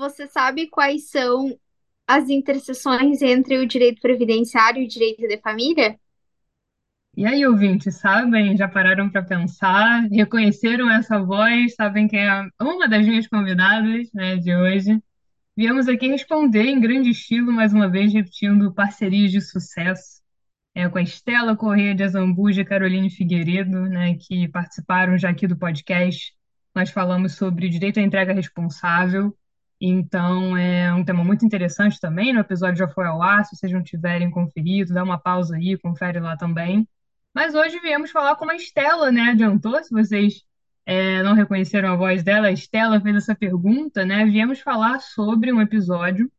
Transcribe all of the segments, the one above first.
você sabe quais são as interseções entre o direito previdenciário e o direito de família? E aí, ouvintes, sabem? Já pararam para pensar? Reconheceram essa voz? Sabem quem é uma das minhas convidadas, né, de hoje? Viemos aqui responder em grande estilo, mais uma vez, repetindo parcerias de sucesso, é, com a Estela Corrêa de Azambuja e Caroline Figueiredo, né, que participaram já aqui do podcast. Nós falamos sobre direito à entrega responsável, então é um tema muito interessante também. No episódio já foi ao ar, se vocês não tiverem conferido, dá uma pausa aí, confere lá também. Mas hoje viemos falar com a Estela, né? Adiantou, se vocês é, não reconheceram a voz dela, a Estela fez essa pergunta, né? Viemos falar sobre um episódio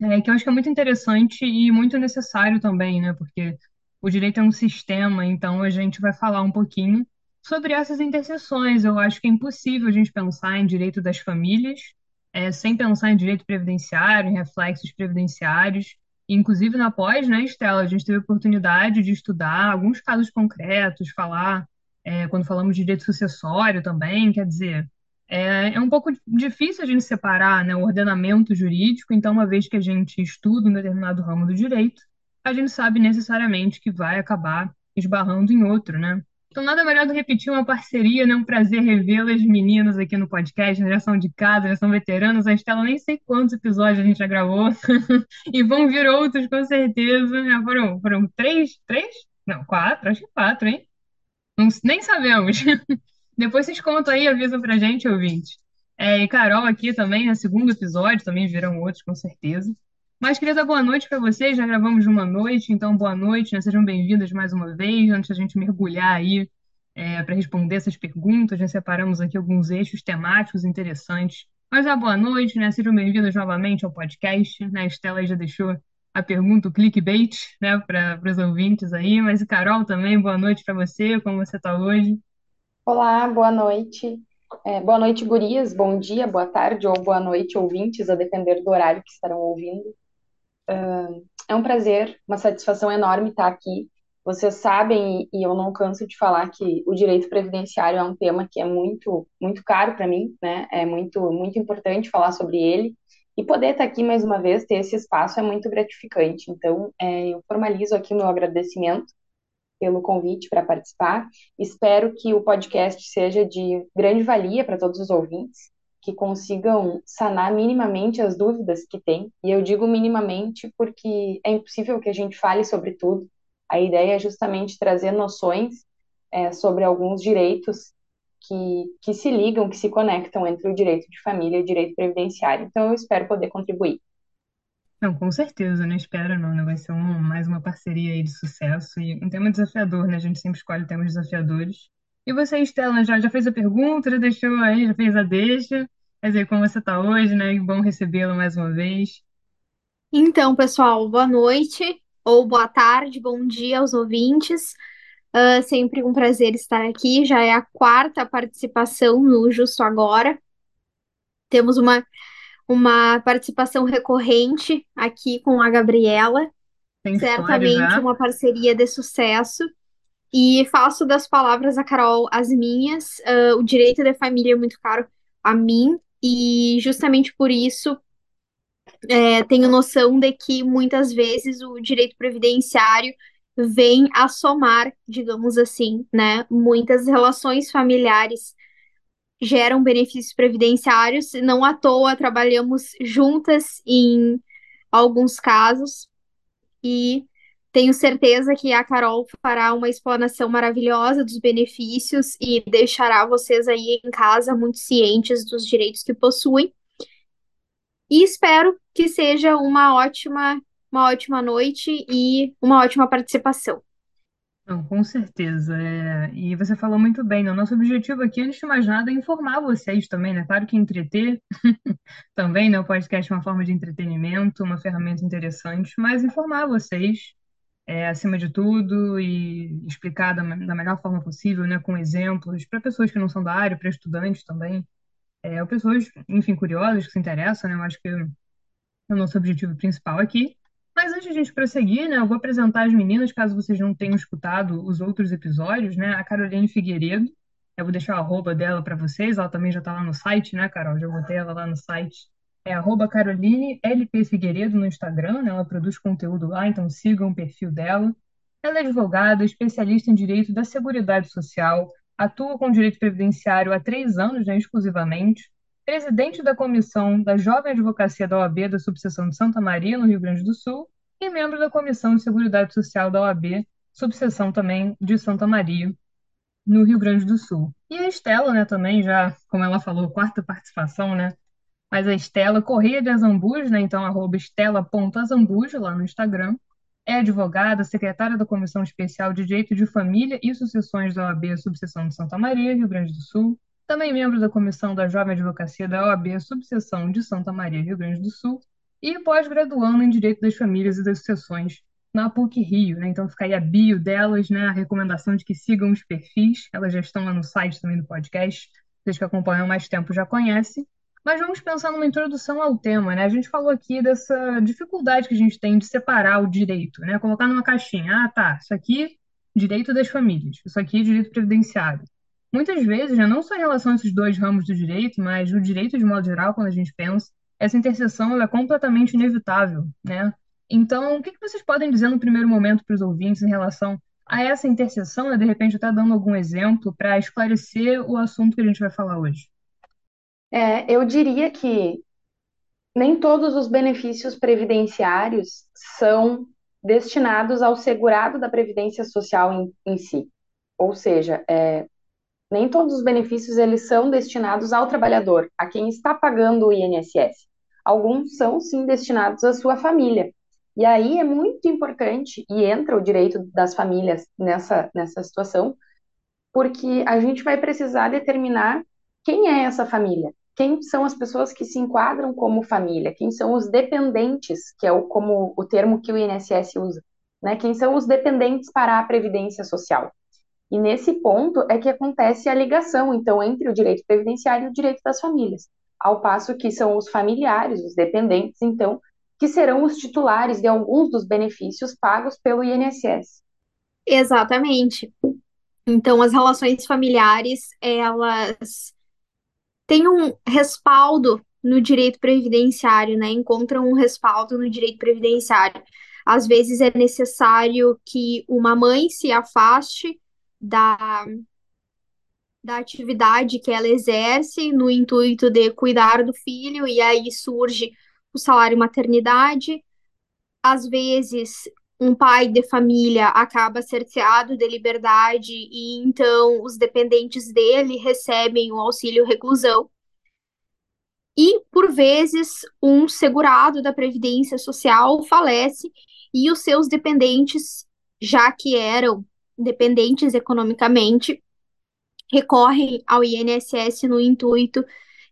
é, que eu acho que é muito interessante e muito necessário também, né? Porque o direito é um sistema, então a gente vai falar um pouquinho sobre essas interseções. Eu acho que é impossível a gente pensar em direito das famílias é, sem pensar em direito previdenciário, em reflexos previdenciários. Inclusive na pós, né, Estela, a gente teve a oportunidade de estudar alguns casos concretos, falar, é, quando falamos de direito sucessório também, quer dizer, é, é um pouco difícil a gente separar, né, o ordenamento jurídico, então, uma vez que a gente estuda um determinado ramo do direito, a gente sabe necessariamente que vai acabar esbarrando em outro, né? Então, nada melhor do que repetir uma parceria, né? Um prazer revê-las, meninas, aqui no podcast, né? já são de casa, já são veteranos. A Estela, nem sei quantos episódios a gente já gravou, e vão vir outros, com certeza. Já foram, foram três? Três? Não, quatro, acho que quatro, hein? Não, nem sabemos. Depois vocês contam aí, avisam pra gente, ouvinte. É, e Carol aqui também, no segundo episódio, também virão outros, com certeza. Mas queria dar boa noite para vocês, já gravamos uma noite, então boa noite, né? Sejam bem-vindas mais uma vez, antes da gente mergulhar aí é, para responder essas perguntas, já separamos aqui alguns eixos temáticos interessantes. Mas a boa noite, né? Sejam bem-vindas novamente ao podcast, né? A Estela já deixou a pergunta, o clickbait, né, para os ouvintes aí, mas e Carol também, boa noite para você, como você está hoje? Olá, boa noite. É, boa noite, gurias. Bom dia, boa tarde ou boa noite, ouvintes, a depender do horário que estarão ouvindo. É um prazer, uma satisfação enorme estar aqui. Vocês sabem, e eu não canso de falar que o direito previdenciário é um tema que é muito, muito caro para mim, né? É muito, muito importante falar sobre ele. E poder estar aqui mais uma vez, ter esse espaço, é muito gratificante. Então, é, eu formalizo aqui o meu agradecimento pelo convite para participar. Espero que o podcast seja de grande valia para todos os ouvintes, que consigam sanar minimamente as dúvidas que têm. E eu digo minimamente porque é impossível que a gente fale sobre tudo. A ideia é justamente trazer noções é, sobre alguns direitos que, que se ligam, que se conectam entre o direito de família e o direito previdenciário. Então, eu espero poder contribuir. Não, com certeza, não espera não, né? Vai ser um, mais uma parceria aí de sucesso e um tema desafiador, né? A gente sempre escolhe temas desafiadores. E você, Estela, já, já fez a pergunta, já deixou aí, já fez a deixa? Quer dizer, como você está hoje, né? E bom recebê-la mais uma vez. Então, pessoal, boa noite ou boa tarde, bom dia aos ouvintes. Uh, sempre um prazer estar aqui. Já é a quarta participação no Justo Agora. Temos uma uma participação recorrente aqui com a Gabriela. Tem Certamente uma parceria de sucesso. E faço das palavras da Carol as minhas. Uh, o direito da família é muito caro a mim, e justamente por isso é, tenho noção de que muitas vezes o direito previdenciário vem a somar, digamos assim, né? Muitas relações familiares geram benefícios previdenciários. Não à toa trabalhamos juntas em alguns casos e tenho certeza que a Carol fará uma explanação maravilhosa dos benefícios e deixará vocês aí em casa muito cientes dos direitos que possuem. E espero que seja uma ótima, uma ótima noite e uma ótima participação. Não, com certeza. É... E você falou muito bem, né? O nosso objetivo aqui, antes de mais nada, é informar vocês também, né? Claro que entreter também, né? O podcast é uma forma de entretenimento, uma ferramenta interessante, mas informar vocês, é, acima de tudo, e explicar da, da melhor forma possível, né? Com exemplos, para pessoas que não são da área, para estudantes também, é, ou pessoas, enfim, curiosas, que se interessam, né? Eu acho que é o nosso objetivo principal aqui. Mas antes de a gente prosseguir, né, eu vou apresentar as meninas, caso vocês não tenham escutado os outros episódios, né? A Caroline Figueiredo, eu vou deixar a arroba dela para vocês, ela também já está lá no site, né, Carol? Já botei ela lá no site é arroba Caroline LP Figueiredo no Instagram, né? Ela produz conteúdo lá, então sigam o perfil dela. Ela é advogada, especialista em direito da Seguridade Social, atua com direito previdenciário há três anos, né, exclusivamente, presidente da comissão da Jovem Advocacia da OAB da subseção de Santa Maria, no Rio Grande do Sul, e membro da Comissão de Seguridade Social da OAB, subseção também de Santa Maria, no Rio Grande do Sul. E a Estela, né, também já, como ela falou, quarta participação, né, mas a Estela Correia de Azambuja, né? Então, arroba estela.azambuja lá no Instagram. É advogada, secretária da Comissão Especial de Direito de Família e Sucessões da OAB Subseção de Santa Maria, Rio Grande do Sul. Também membro da Comissão da Jovem Advocacia da OAB Subseção de Santa Maria, Rio Grande do Sul. E pós-graduando em Direito das Famílias e das Sucessões na PUC Rio, né? Então fica aí a bio delas, né? A recomendação de que sigam os perfis. Elas já estão lá no site também do podcast. Vocês que acompanham mais tempo já conhecem. Mas vamos pensar numa introdução ao tema, né? A gente falou aqui dessa dificuldade que a gente tem de separar o direito, né? Colocar numa caixinha, ah, tá, isso aqui direito das famílias, isso aqui direito previdenciário. Muitas vezes, né, não só em relação a esses dois ramos do direito, mas o direito de modo geral, quando a gente pensa, essa interseção é completamente inevitável, né? Então, o que que vocês podem dizer no primeiro momento para os ouvintes em relação a essa interseção, né? De repente, até dando algum exemplo para esclarecer o assunto que a gente vai falar hoje. É, eu diria que nem todos os benefícios previdenciários são destinados ao segurado da Previdência Social em, em si. Ou seja, é, nem todos os benefícios eles são destinados ao trabalhador, a quem está pagando o INSS. Alguns são sim destinados à sua família. E aí é muito importante, e entra o direito das famílias nessa, nessa situação, porque a gente vai precisar determinar quem é essa família quem são as pessoas que se enquadram como família, quem são os dependentes, que é o, como o termo que o INSS usa, né? Quem são os dependentes para a previdência social. E nesse ponto é que acontece a ligação, então, entre o direito previdenciário e o direito das famílias, ao passo que são os familiares, os dependentes, então, que serão os titulares de alguns dos benefícios pagos pelo INSS. Exatamente. Então, as relações familiares, elas tem um respaldo no direito previdenciário, né? Encontram um respaldo no direito previdenciário. Às vezes é necessário que uma mãe se afaste da, da atividade que ela exerce no intuito de cuidar do filho, e aí surge o salário maternidade. Às vezes, um pai de família acaba cerceado de liberdade e então os dependentes dele recebem o auxílio reclusão. E, por vezes, um segurado da Previdência Social falece e os seus dependentes, já que eram dependentes economicamente, recorrem ao INSS no intuito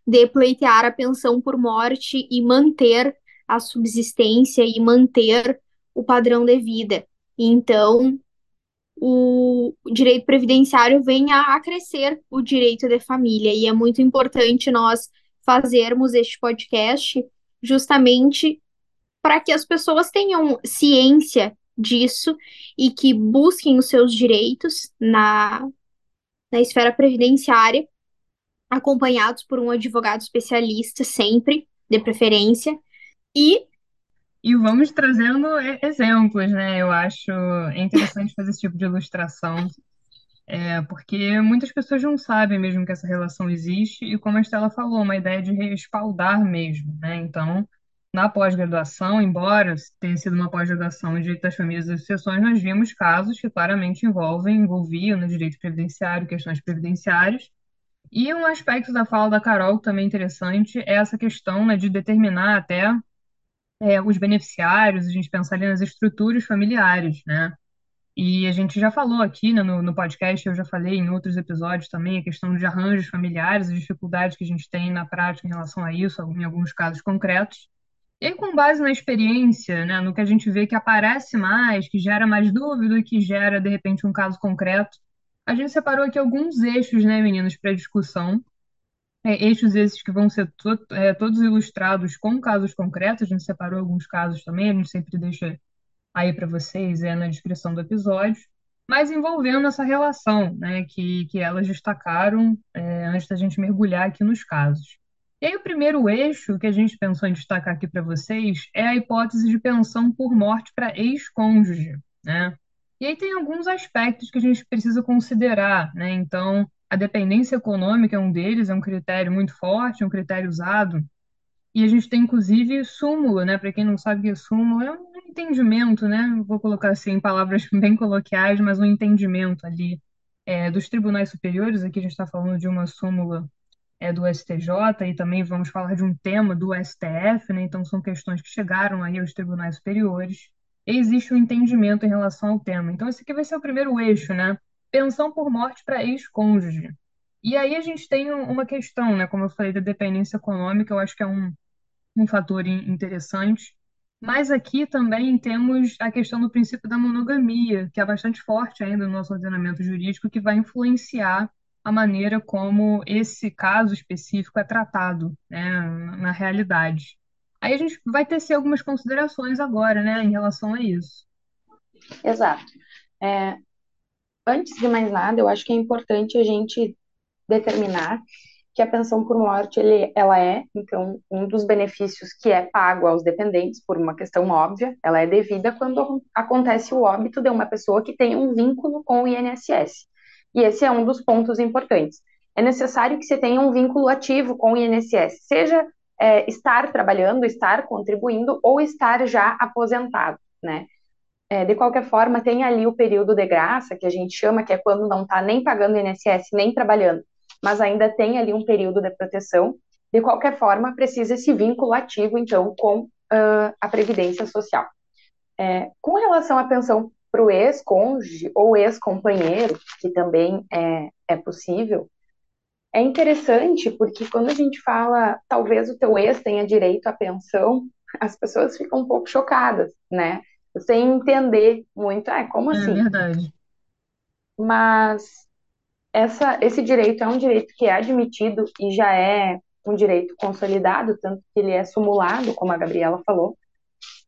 de pleitear a pensão por morte e manter a subsistência e manter o padrão de vida. Então, o direito previdenciário vem a acrescer o direito de família, e é muito importante nós fazermos este podcast justamente para que as pessoas tenham ciência disso e que busquem os seus direitos na, na esfera previdenciária, acompanhados por um advogado especialista, sempre, de preferência, e e vamos trazendo exemplos, né? Eu acho interessante fazer esse tipo de ilustração, é, porque muitas pessoas não sabem mesmo que essa relação existe, e como a Estela falou, uma ideia de respaldar mesmo, né? Então, na pós-graduação, embora tenha sido uma pós-graduação em direito das famílias e associações, nós vimos casos que claramente envolvem, envolviam no direito previdenciário, questões previdenciárias, e um aspecto da fala da Carol também interessante é essa questão né, de determinar até é, os beneficiários, a gente pensar ali nas estruturas familiares, né? E a gente já falou aqui né, no, no podcast, eu já falei em outros episódios também, a questão de arranjos familiares, as dificuldades que a gente tem na prática em relação a isso, em alguns casos concretos. E aí, com base na experiência, né, no que a gente vê que aparece mais, que gera mais dúvida, que gera, de repente, um caso concreto, a gente separou aqui alguns eixos, né, meninos, para discussão eixos esses que vão ser to é, todos ilustrados com casos concretos, a gente separou alguns casos também, a gente sempre deixa aí para vocês é, na descrição do episódio, mas envolvendo essa relação né, que, que elas destacaram é, antes da gente mergulhar aqui nos casos. E aí, o primeiro eixo que a gente pensou em destacar aqui para vocês é a hipótese de pensão por morte para ex-cônjuge, né? E aí tem alguns aspectos que a gente precisa considerar, né? Então, a dependência econômica é um deles, é um critério muito forte, um critério usado. E a gente tem, inclusive, súmula, né? Para quem não sabe o que é súmula, é um entendimento, né? Vou colocar assim em palavras bem coloquiais, mas um entendimento ali é, dos tribunais superiores. Aqui a gente está falando de uma súmula é, do STJ e também vamos falar de um tema do STF, né? Então são questões que chegaram aí aos tribunais superiores. E existe um entendimento em relação ao tema. Então esse aqui vai ser o primeiro eixo, né? Pensão por morte para ex-cônjuge. E aí a gente tem um- uma questão, né? Como eu falei da dependência econômica, eu acho que é um, um fator in- interessante. Mas aqui também temos a questão do princípio da monogamia, que é bastante forte ainda no nosso ordenamento jurídico, que vai influenciar a maneira como esse caso específico é tratado, né, na realidade. Aí a gente vai tecer algumas considerações agora, né, em relação a isso. Exato. É, antes de mais nada, eu acho que é importante a gente determinar que a pensão por morte ele, ela é, então, um dos benefícios que é pago aos dependentes por uma questão óbvia, ela é devida quando acontece o óbito de uma pessoa que tem um vínculo com o INSS. E esse é um dos pontos importantes. É necessário que você tenha um vínculo ativo com o INSS, seja é, estar trabalhando, estar contribuindo ou estar já aposentado, né? É, de qualquer forma, tem ali o período de graça, que a gente chama, que é quando não está nem pagando INSS, nem trabalhando, mas ainda tem ali um período de proteção. De qualquer forma, precisa esse vínculo ativo, então, com uh, a Previdência Social. É, com relação à pensão para o ex-cônjuge ou ex-companheiro, que também é, é possível, é interessante porque quando a gente fala, talvez o teu ex tenha direito à pensão, as pessoas ficam um pouco chocadas, né? Sem entender muito, é como É assim? verdade. Mas essa, esse direito é um direito que é admitido e já é um direito consolidado, tanto que ele é sumulado, como a Gabriela falou,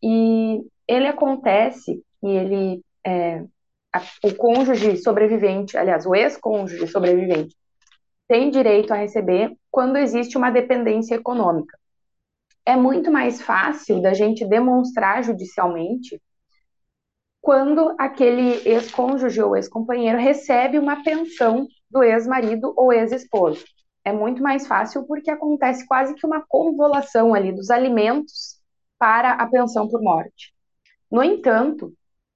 e ele acontece e ele é, a, o cônjuge sobrevivente, aliás, o ex-cônjuge sobrevivente, tem direito a receber quando existe uma dependência econômica. É muito mais fácil da gente demonstrar judicialmente quando aquele ex-cônjuge ou ex-companheiro recebe uma pensão do ex-marido ou ex-esposo. É muito mais fácil porque acontece quase que uma convolução ali dos alimentos para a pensão por morte. No entanto,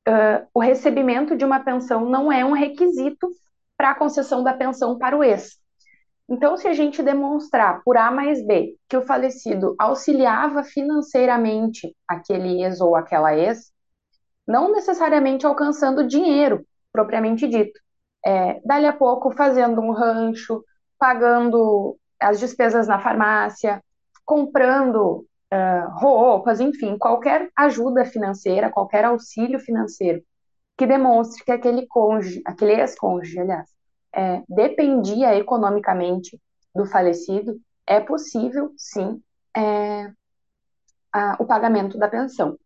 uh, o recebimento de uma pensão não é um requisito para a concessão da pensão para o ex. Então, se a gente demonstrar por A mais B que o falecido auxiliava financeiramente aquele ex ou aquela ex, não necessariamente alcançando dinheiro, propriamente dito. É, dali a pouco fazendo um rancho, pagando as despesas na farmácia, comprando uh, roupas, enfim, qualquer ajuda financeira, qualquer auxílio financeiro que demonstre que aquele cônjuge, aquele ex-cônjuge, aliás, é, dependia economicamente do falecido, é possível, sim, é, a, o pagamento da pensão.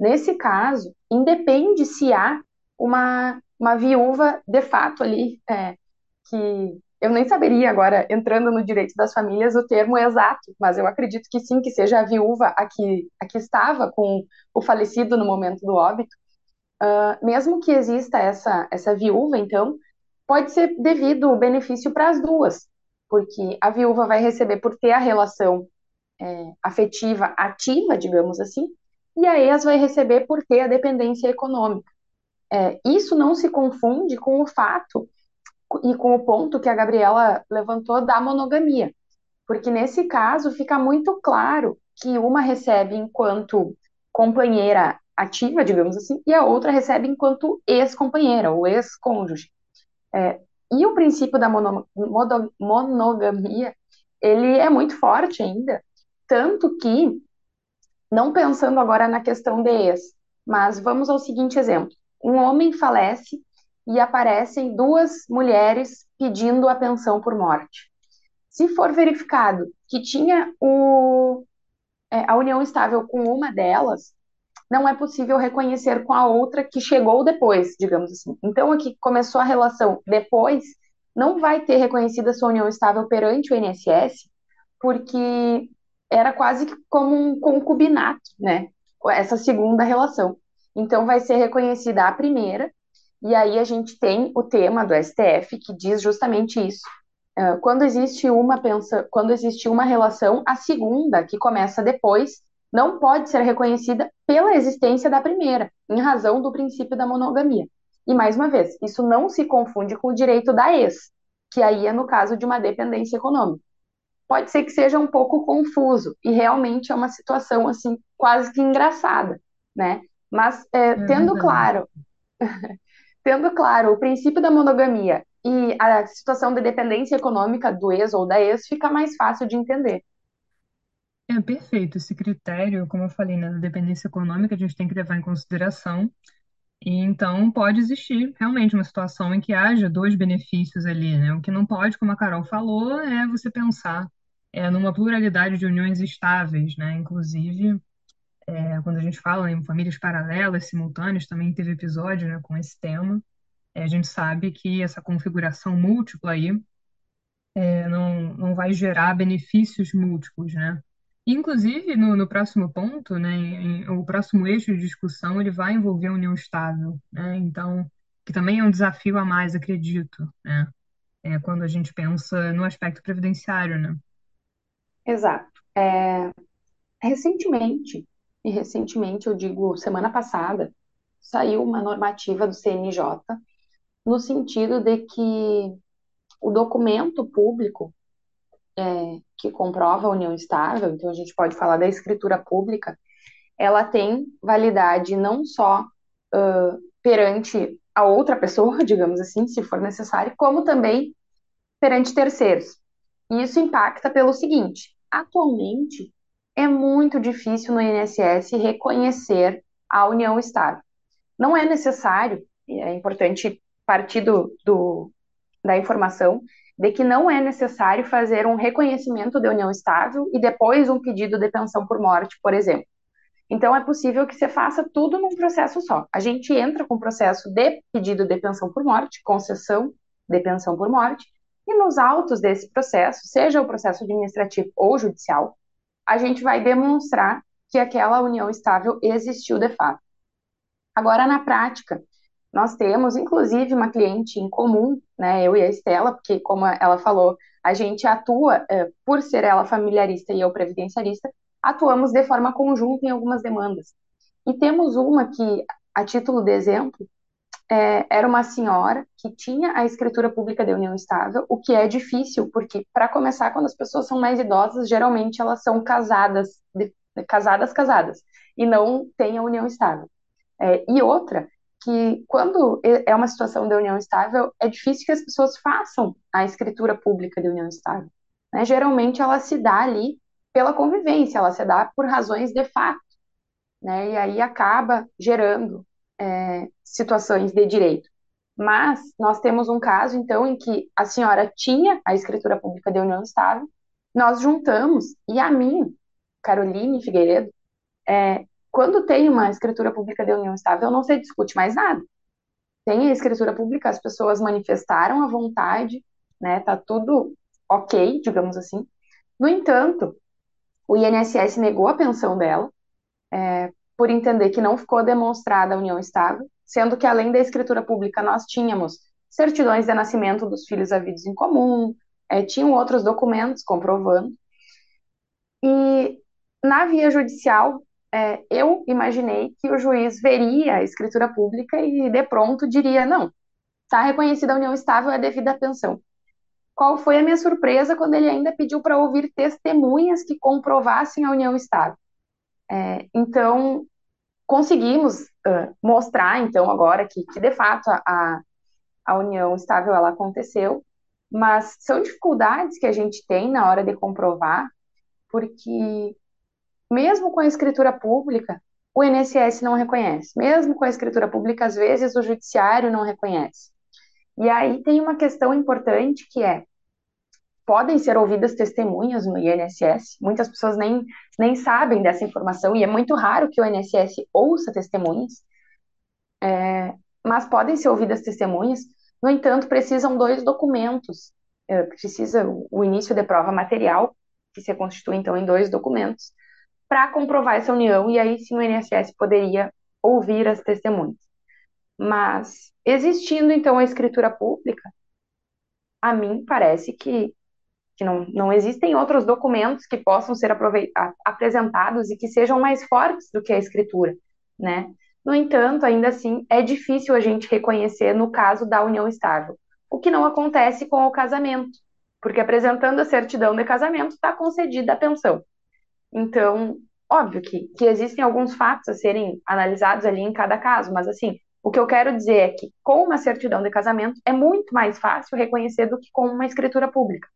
Nesse caso, independe se há uma, uma viúva de fato ali, é, que eu nem saberia agora, entrando no direito das famílias, o termo exato, mas eu acredito que sim, que seja a viúva a que, a que estava com o falecido no momento do óbito. Uh, mesmo que exista essa, essa viúva, então, pode ser devido o benefício para as duas, porque a viúva vai receber por ter a relação é, afetiva ativa, digamos assim, e a ex vai receber por ter a dependência econômica. É, isso não se confunde com o fato e com o ponto que a Gabriela levantou da monogamia, porque nesse caso fica muito claro que uma recebe enquanto companheira ativa, digamos assim, e a outra recebe enquanto ex-companheira ou ex-cônjuge. É, e o princípio da mono, mono, monogamia, ele é muito forte ainda, tanto que não pensando agora na questão de ex, mas vamos ao seguinte exemplo: um homem falece e aparecem duas mulheres pedindo a pensão por morte. Se for verificado que tinha o, é, a união estável com uma delas, não é possível reconhecer com a outra que chegou depois, digamos assim. Então, a que começou a relação depois não vai ter reconhecida sua união estável perante o INSS, porque era quase como um concubinato, né? Essa segunda relação. Então vai ser reconhecida a primeira, e aí a gente tem o tema do STF que diz justamente isso. Uh, quando existe uma pensa, quando existe uma relação, a segunda, que começa depois, não pode ser reconhecida pela existência da primeira, em razão do princípio da monogamia. E mais uma vez, isso não se confunde com o direito da ex, que aí é no caso de uma dependência econômica. Pode ser que seja um pouco confuso e realmente é uma situação assim quase que engraçada, né? Mas é, é tendo claro, tendo claro o princípio da monogamia e a situação de dependência econômica do ex ou da ex, fica mais fácil de entender. É perfeito esse critério, como eu falei, né, da dependência econômica, a gente tem que levar em consideração. E então pode existir realmente uma situação em que haja dois benefícios ali, né? O que não pode, como a Carol falou, é você pensar é, numa pluralidade de uniões estáveis, né? Inclusive, é, quando a gente fala em famílias paralelas, simultâneas, também teve episódio, né, com esse tema. É, a gente sabe que essa configuração múltipla aí é, não, não vai gerar benefícios múltiplos, né? Inclusive, no, no próximo ponto, né, em, o próximo eixo de discussão, ele vai envolver a união estável, né? Então, que também é um desafio a mais, acredito, né? É, quando a gente pensa no aspecto previdenciário, né? Exato. É, recentemente, e recentemente, eu digo semana passada, saiu uma normativa do CNJ no sentido de que o documento público é, que comprova a união estável, então a gente pode falar da escritura pública, ela tem validade não só uh, perante a outra pessoa, digamos assim, se for necessário, como também perante terceiros. E isso impacta pelo seguinte: atualmente é muito difícil no INSS reconhecer a união estável. Não é necessário, é importante partir do, do, da informação de que não é necessário fazer um reconhecimento de união estável e depois um pedido de pensão por morte, por exemplo. Então, é possível que você faça tudo num processo só. A gente entra com o processo de pedido de pensão por morte, concessão de pensão por morte, e nos autos desse processo, seja o processo administrativo ou judicial, a gente vai demonstrar que aquela união estável existiu de fato. Agora, na prática, nós temos, inclusive, uma cliente em comum, né, eu e a Estela, porque, como ela falou, a gente atua, é, por ser ela familiarista e eu previdenciarista, atuamos de forma conjunta em algumas demandas. E temos uma que, a título de exemplo, é, era uma senhora que tinha a escritura pública de união estável, o que é difícil, porque, para começar, quando as pessoas são mais idosas, geralmente elas são casadas, de, casadas, casadas, e não têm a união estável. É, e outra, que quando é uma situação de união estável, é difícil que as pessoas façam a escritura pública de união estável. Né? Geralmente ela se dá ali pela convivência, ela se dá por razões de fato, né? E aí acaba gerando é, situações de direito. Mas nós temos um caso, então, em que a senhora tinha a escritura pública de união estável, nós juntamos, e a mim, Caroline Figueiredo, é, quando tem uma escritura pública de união estável, não se discute mais nada. Tem a escritura pública, as pessoas manifestaram a vontade, né? Tá tudo ok, digamos assim. No entanto, o INSS negou a pensão dela, é, por entender que não ficou demonstrada a união estável, sendo que além da escritura pública nós tínhamos certidões de nascimento dos filhos havidos em comum, é, tinham outros documentos comprovando. E na via judicial, é, eu imaginei que o juiz veria a escritura pública e de pronto diria: não, está reconhecida a união estável, é devida à pensão. Qual foi a minha surpresa quando ele ainda pediu para ouvir testemunhas que comprovassem a união estável? É, então, conseguimos uh, mostrar, então, agora que, que de fato a, a união estável ela aconteceu, mas são dificuldades que a gente tem na hora de comprovar, porque mesmo com a escritura pública, o INSS não reconhece. Mesmo com a escritura pública, às vezes o judiciário não reconhece. E aí tem uma questão importante que é: podem ser ouvidas testemunhas no INSS, muitas pessoas nem, nem sabem dessa informação, e é muito raro que o INSS ouça testemunhas, é, mas podem ser ouvidas testemunhas, no entanto, precisam dois documentos. É, precisa o início de prova material que se constitui então em dois documentos, para comprovar essa união, e aí sim o INSS poderia ouvir as testemunhas. Mas, existindo então a escritura pública, a mim parece que, que não, não existem outros documentos que possam ser apresentados e que sejam mais fortes do que a escritura, né? No entanto, ainda assim, é difícil a gente reconhecer no caso da união estável, o que não acontece com o casamento, porque apresentando a certidão de casamento está concedida a pensão. Então, óbvio que, que existem alguns fatos a serem analisados ali em cada caso, mas assim, o que eu quero dizer é que com uma certidão de casamento é muito mais fácil reconhecer do que com uma escritura pública.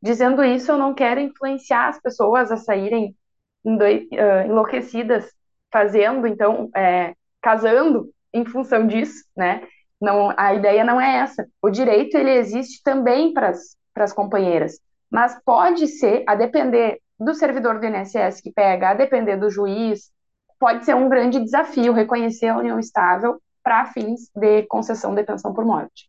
Dizendo isso, eu não quero influenciar as pessoas a saírem enlouquecidas fazendo, então, é, casando em função disso, né? Não, a ideia não é essa. O direito ele existe também para as companheiras, mas pode ser, a depender do servidor do INSS que pega, a depender do juiz, pode ser um grande desafio reconhecer a união estável para fins de concessão de pensão por morte.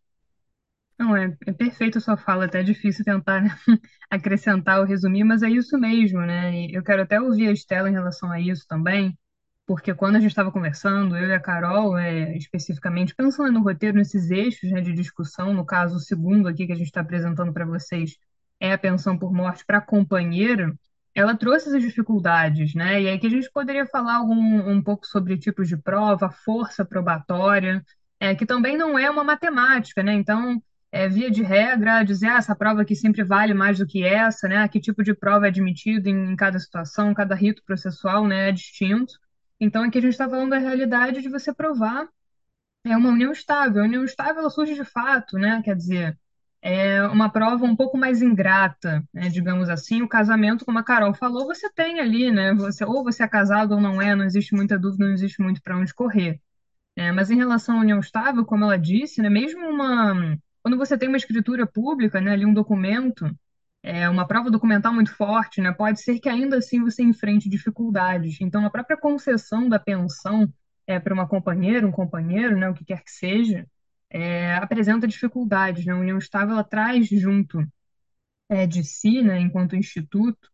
Não, é, é perfeito a sua fala, até é difícil tentar acrescentar ou resumir, mas é isso mesmo, né? Eu quero até ouvir a Estela em relação a isso também, porque quando a gente estava conversando, eu e a Carol, é, especificamente, pensando no roteiro, nesses eixos né, de discussão, no caso, o segundo aqui que a gente está apresentando para vocês é a pensão por morte para companheiro, ela trouxe essas dificuldades, né? E aí que a gente poderia falar algum, um pouco sobre tipos de prova, força probatória, é, que também não é uma matemática, né? Então, é, via de regra, dizer ah, essa prova aqui sempre vale mais do que essa, né? Que tipo de prova é admitido em, em cada situação, cada rito processual, né? É distinto. Então, aqui a gente está falando da realidade de você provar é uma união estável. A união estável ela surge de fato, né? Quer dizer, é uma prova um pouco mais ingrata, né? digamos assim. O casamento, como a Carol falou, você tem ali, né? Você, ou você é casado ou não é, não existe muita dúvida, não existe muito para onde correr. É, mas em relação à união estável, como ela disse, né? Mesmo uma. Quando você tem uma escritura pública, né? Ali um documento é uma prova documental muito forte, né? Pode ser que ainda assim você enfrente dificuldades. Então, a própria concessão da pensão é, para uma companheira, um companheiro, né, o que quer que seja, é, apresenta dificuldades. Né? A União Estável ela traz junto é, de si, né, enquanto instituto,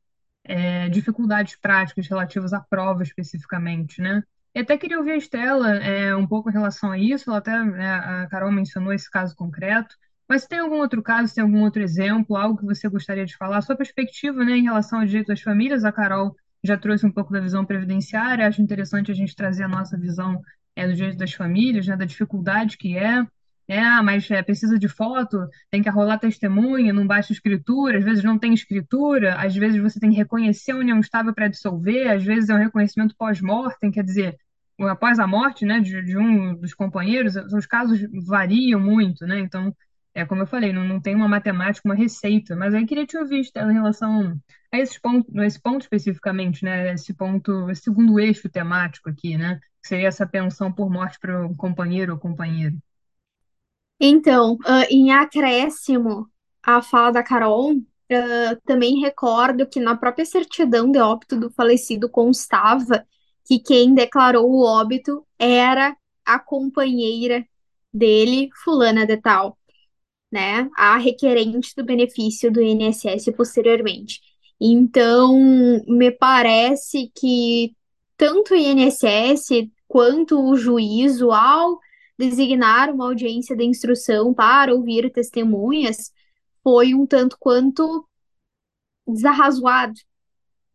é, dificuldades práticas relativas à prova especificamente, né? Até queria ouvir a Estela é, um pouco em relação a isso, ela até, né, a Carol mencionou esse caso concreto, mas tem algum outro caso, tem algum outro exemplo, algo que você gostaria de falar? Sua perspectiva, né, em relação ao direito das famílias, a Carol já trouxe um pouco da visão previdenciária, acho interessante a gente trazer a nossa visão é, do direito das famílias, né, da dificuldade que é. É, mas é, precisa de foto, tem que arrolar testemunha, não baixa escritura, às vezes não tem escritura, às vezes você tem que reconhecer a união estável para dissolver, às vezes é um reconhecimento pós-mortem, quer dizer, após a morte né, de, de um dos companheiros, os casos variam muito, né? Então, é como eu falei, não, não tem uma matemática, uma receita, mas aí queria te ouvir, Estela, em relação a esse ponto, esse ponto especificamente, né? Esse ponto, esse segundo eixo temático aqui, né? Que seria essa pensão por morte para um companheiro ou companheira. Então, uh, em acréscimo à fala da Carol, uh, também recordo que na própria certidão de óbito do falecido constava que quem declarou o óbito era a companheira dele, fulana de tal né, a requerente do benefício do INSS posteriormente. Então, me parece que tanto o INSS quanto o juízo, ao designar uma audiência de instrução para ouvir testemunhas, foi um tanto quanto desarrazoado,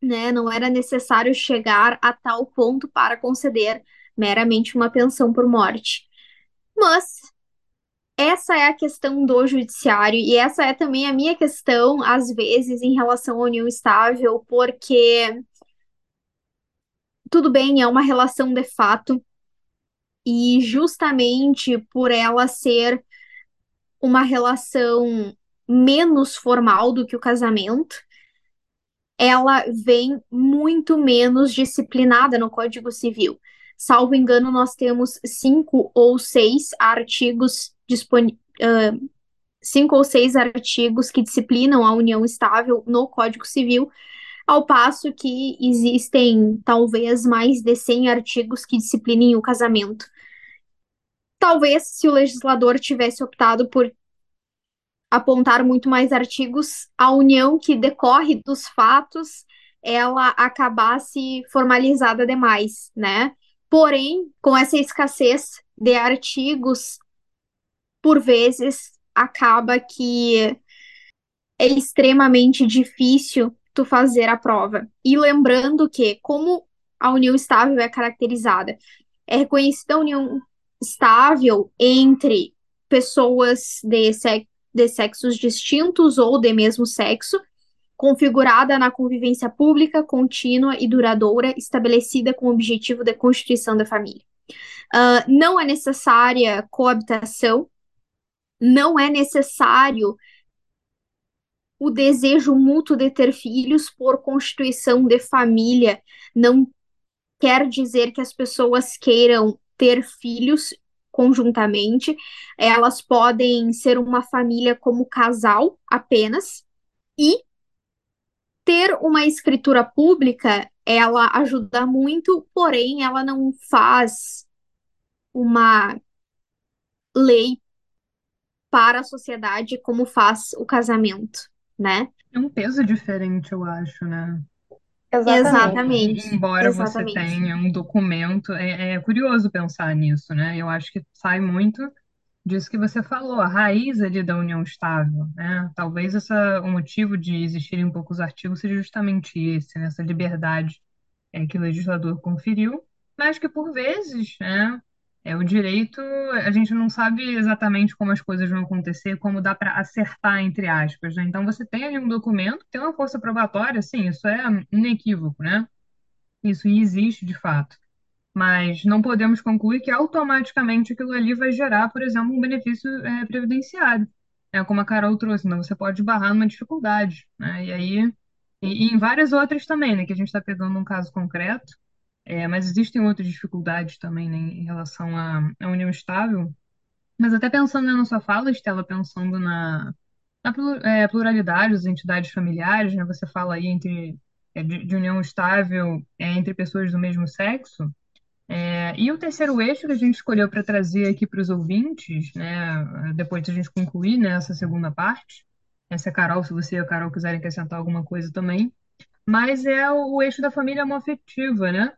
né? Não era necessário chegar a tal ponto para conceder meramente uma pensão por morte. Mas essa é a questão do judiciário e essa é também a minha questão, às vezes, em relação à união estável, porque tudo bem, é uma relação de fato, e justamente por ela ser uma relação menos formal do que o casamento, ela vem muito menos disciplinada no Código Civil. Salvo engano, nós temos cinco ou seis artigos cinco ou seis artigos que disciplinam a união estável no Código Civil, ao passo que existem talvez mais de 100 artigos que disciplinem o casamento. Talvez se o legislador tivesse optado por apontar muito mais artigos, a união que decorre dos fatos ela acabasse formalizada demais, né? Porém, com essa escassez de artigos, por vezes acaba que é extremamente difícil tu fazer a prova. E lembrando que, como a união estável é caracterizada, é reconhecida a união estável entre pessoas de, se de sexos distintos ou de mesmo sexo, configurada na convivência pública, contínua e duradoura, estabelecida com o objetivo da constituição da família. Uh, não é necessária coabitação, não é necessário o desejo mútuo de ter filhos por constituição de família, não quer dizer que as pessoas queiram ter filhos conjuntamente, elas podem ser uma família como casal apenas, e ter uma escritura pública, ela ajuda muito, porém ela não faz uma lei para a sociedade como faz o casamento, né? É um peso diferente, eu acho, né? Exatamente. Embora Exatamente. você tenha um documento, é, é curioso pensar nisso, né? Eu acho que sai muito disso que você falou, a raiz ali da união estável, né? Talvez essa, o motivo de existirem poucos artigos seja justamente esse, né? Essa liberdade é, que o legislador conferiu, mas que por vezes, né? É, o direito, a gente não sabe exatamente como as coisas vão acontecer, como dá para acertar, entre aspas, né? Então, você tem ali um documento, tem uma força probatória, sim, isso é inequívoco, né? Isso existe de fato mas não podemos concluir que automaticamente aquilo ali vai gerar, por exemplo, um benefício é, previdenciário, é, como a Carol trouxe, então você pode barrar numa dificuldade, né? E aí, e, e em várias outras também, né, que a gente está pegando um caso concreto, é, mas existem outras dificuldades também, né, em relação à, união estável, mas até pensando na sua fala, Estela, pensando na, na é, pluralidade das entidades familiares, né, você fala aí entre, é, de, de união estável é, entre pessoas do mesmo sexo, é, e o terceiro eixo que a gente escolheu para trazer aqui para os ouvintes, né, depois de a gente concluir né, essa segunda parte, essa é a Carol, se você e a Carol quiserem acrescentar alguma coisa também, mas é o, o eixo da família homoafetiva, né?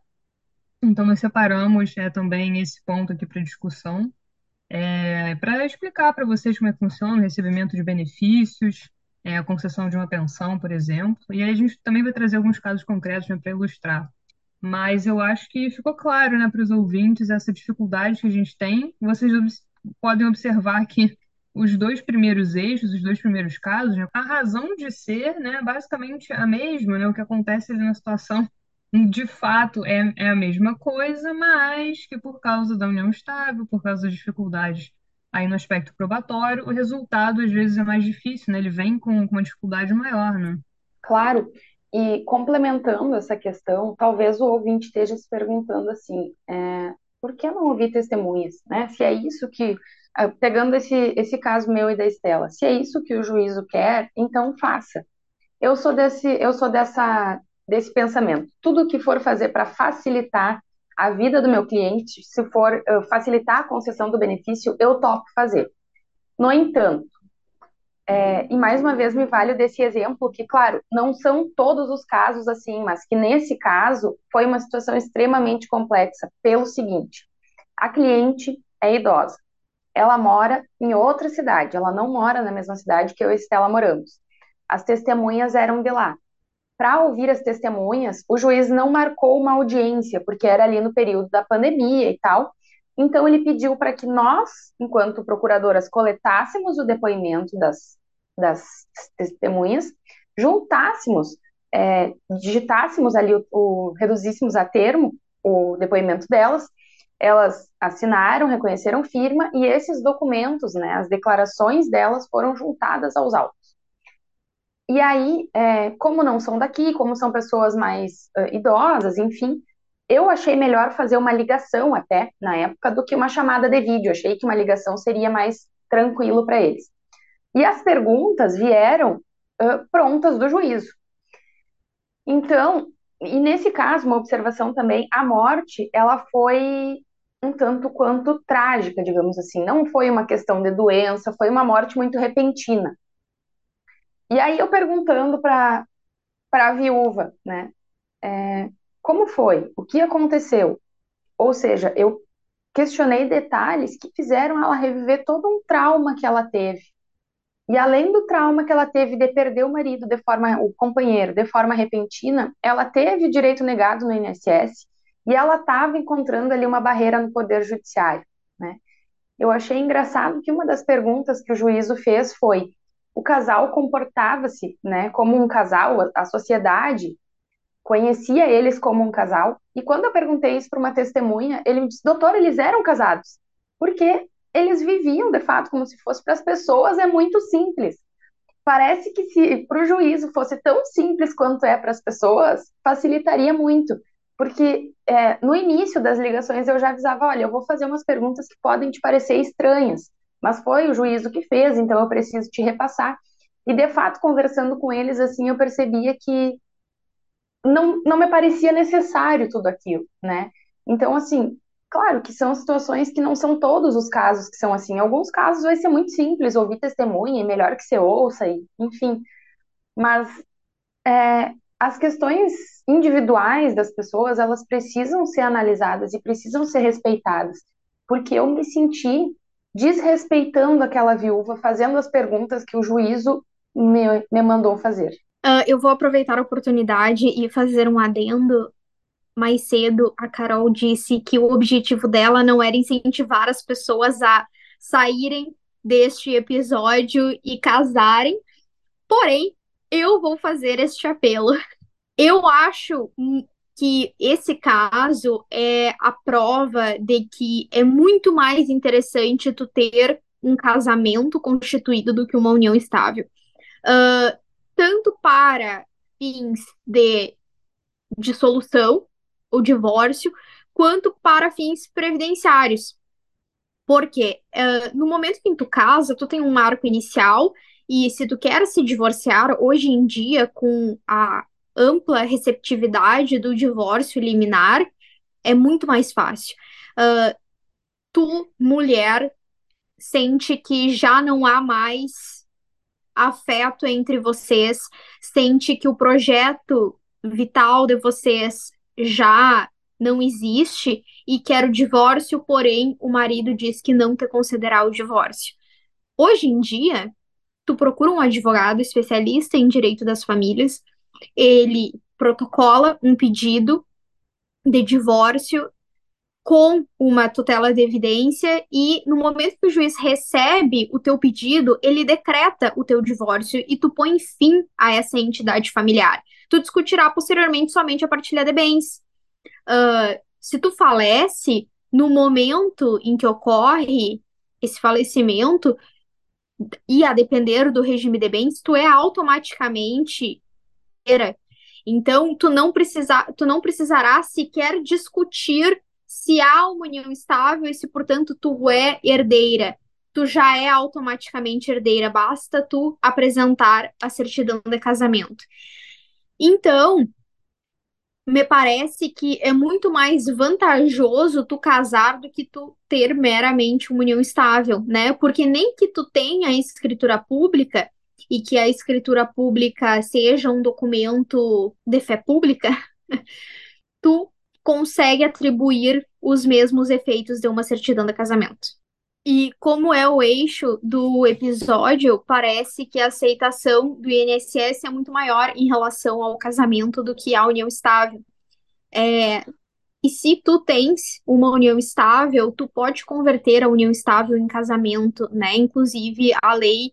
Então, nós separamos é, também esse ponto aqui para discussão, é, para explicar para vocês como é que funciona o recebimento de benefícios, é, a concessão de uma pensão, por exemplo, e aí a gente também vai trazer alguns casos concretos né, para ilustrar mas eu acho que ficou claro, né, para os ouvintes essa dificuldade que a gente tem. Vocês obs podem observar que os dois primeiros eixos, os dois primeiros casos, né, a razão de ser, né, basicamente a mesma, né, o que acontece ali na situação, de fato é, é a mesma coisa, mas que por causa da união estável, por causa das dificuldades aí no aspecto probatório, o resultado às vezes é mais difícil, né, ele vem com, com uma dificuldade maior, né? Claro, e complementando essa questão, talvez o ouvinte esteja se perguntando assim, é, por que não ouvir testemunhas, né? Se é isso que, pegando esse, esse caso meu e da Estela, se é isso que o juízo quer, então faça. Eu sou desse, eu sou dessa, desse pensamento. Tudo que for fazer para facilitar a vida do meu cliente, se for uh, facilitar a concessão do benefício, eu topo fazer. No entanto, é, e mais uma vez me valho desse exemplo que, claro, não são todos os casos assim, mas que nesse caso foi uma situação extremamente complexa, pelo seguinte: a cliente é idosa, ela mora em outra cidade, ela não mora na mesma cidade que eu e Estela moramos. As testemunhas eram de lá. Para ouvir as testemunhas, o juiz não marcou uma audiência, porque era ali no período da pandemia e tal. Então, ele pediu para que nós, enquanto procuradoras, coletássemos o depoimento das, das testemunhas, juntássemos, é, digitássemos ali, o, o, reduzíssemos a termo o depoimento delas, elas assinaram, reconheceram firma, e esses documentos, né, as declarações delas foram juntadas aos autos. E aí, é, como não são daqui, como são pessoas mais uh, idosas, enfim, eu achei melhor fazer uma ligação até na época do que uma chamada de vídeo. Achei que uma ligação seria mais tranquilo para eles. E as perguntas vieram uh, prontas do juízo. Então, e nesse caso, uma observação também, a morte, ela foi um tanto quanto trágica, digamos assim. Não foi uma questão de doença, foi uma morte muito repentina. E aí eu perguntando para a viúva, né? É, como foi? O que aconteceu? Ou seja, eu questionei detalhes que fizeram ela reviver todo um trauma que ela teve. E além do trauma que ela teve de perder o marido de forma, o companheiro, de forma repentina, ela teve direito negado no INSS e ela estava encontrando ali uma barreira no poder judiciário, né? Eu achei engraçado que uma das perguntas que o juízo fez foi: o casal comportava-se, né, como um casal, a sociedade conhecia eles como um casal. E quando eu perguntei isso para uma testemunha, ele me disse: "Doutor, eles eram casados". Porque eles viviam de fato como se fosse para as pessoas é muito simples. Parece que se para o juízo fosse tão simples quanto é para as pessoas, facilitaria muito. Porque é, no início das ligações eu já avisava: olha, eu vou fazer umas perguntas que podem te parecer estranhas, mas foi o juízo que fez, então eu preciso te repassar. E de fato, conversando com eles, assim, eu percebia que não, não me parecia necessário tudo aquilo, né? Então, assim, claro que são situações que não são todos os casos que são assim. Em alguns casos vai ser muito simples ouvir testemunha, é melhor que você ouça, e, enfim. Mas é, as questões individuais das pessoas, elas precisam ser analisadas e precisam ser respeitadas, porque eu me senti desrespeitando aquela viúva, fazendo as perguntas que o juízo me, me mandou fazer. Uh, eu vou aproveitar a oportunidade e fazer um adendo. Mais cedo, a Carol disse que o objetivo dela não era incentivar as pessoas a saírem deste episódio e casarem. Porém, eu vou fazer este apelo. Eu acho que esse caso é a prova de que é muito mais interessante tu ter um casamento constituído do que uma união estável. Uh, tanto para fins de dissolução ou divórcio, quanto para fins previdenciários. Porque uh, no momento que tu casa, tu tem um marco inicial, e se tu quer se divorciar, hoje em dia, com a ampla receptividade do divórcio liminar, é muito mais fácil. Uh, tu, mulher, sente que já não há mais afeto entre vocês, sente que o projeto vital de vocês já não existe e quer o divórcio, porém o marido diz que não te considerar o divórcio. Hoje em dia, tu procura um advogado especialista em direito das famílias, ele protocola um pedido de divórcio com uma tutela de evidência e no momento que o juiz recebe o teu pedido, ele decreta o teu divórcio e tu põe fim a essa entidade familiar. Tu discutirá posteriormente somente a partilha de bens. Uh, se tu falece, no momento em que ocorre esse falecimento, e a depender do regime de bens, tu é automaticamente então, tu não, precisa, tu não precisará sequer discutir se há uma união estável e se, portanto, tu é herdeira. Tu já é automaticamente herdeira, basta tu apresentar a certidão de casamento. Então, me parece que é muito mais vantajoso tu casar do que tu ter meramente uma união estável, né? Porque nem que tu tenha escritura pública, e que a escritura pública seja um documento de fé pública, tu consegue atribuir os mesmos efeitos de uma certidão de casamento. E como é o eixo do episódio, parece que a aceitação do INSS é muito maior em relação ao casamento do que a união estável. É, e se tu tens uma união estável, tu pode converter a união estável em casamento, né? Inclusive, a lei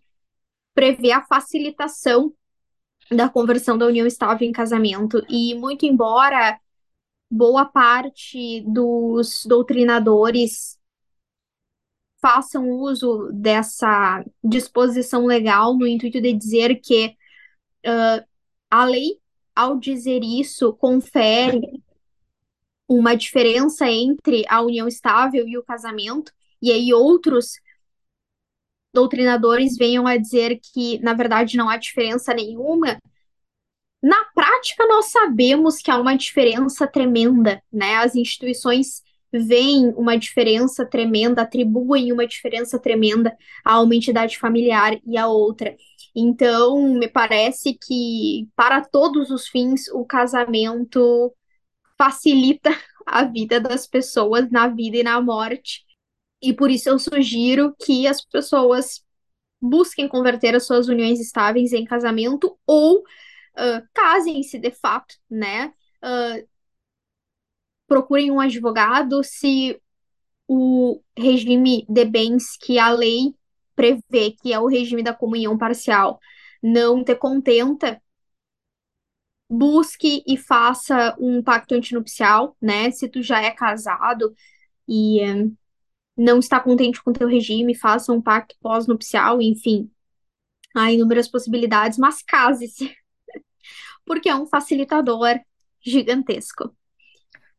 prevê a facilitação da conversão da união estável em casamento. E muito embora boa parte dos doutrinadores façam uso dessa disposição legal no intuito de dizer que uh, a lei, ao dizer isso, confere uma diferença entre a união estável e o casamento, e aí outros doutrinadores venham a dizer que, na verdade, não há diferença nenhuma, na prática nós sabemos que há uma diferença tremenda, né? As instituições veem uma diferença tremenda, atribuem uma diferença tremenda a uma entidade familiar e a outra. Então, me parece que, para todos os fins, o casamento facilita a vida das pessoas na vida e na morte. E por isso eu sugiro que as pessoas busquem converter as suas uniões estáveis em casamento ou uh, casem-se de fato, né? Uh, procurem um advogado se o regime de bens que a lei prevê, que é o regime da comunhão parcial, não te contenta, busque e faça um pacto antinupcial, né? Se tu já é casado e não está contente com o teu regime, faça um pacto pós-nupcial, enfim. Há inúmeras possibilidades, mas case-se, porque é um facilitador gigantesco.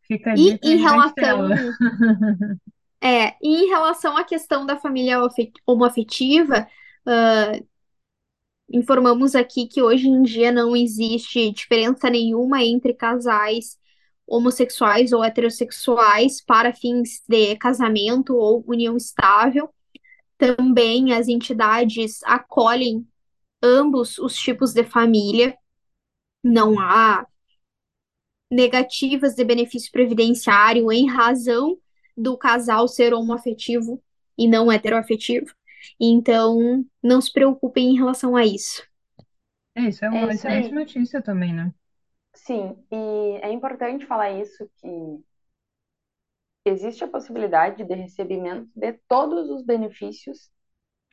Fica e em relação é, em relação à questão da família homoafetiva, uh, informamos aqui que hoje em dia não existe diferença nenhuma entre casais homossexuais ou heterossexuais para fins de casamento ou união estável. Também as entidades acolhem ambos os tipos de família. Não há negativas de benefício previdenciário em razão do casal ser homoafetivo e não heteroafetivo. Então, não se preocupem em relação a isso. É, isso é uma É excelente aí. notícia também, né? Sim, e é importante falar isso, que existe a possibilidade de recebimento de todos os benefícios,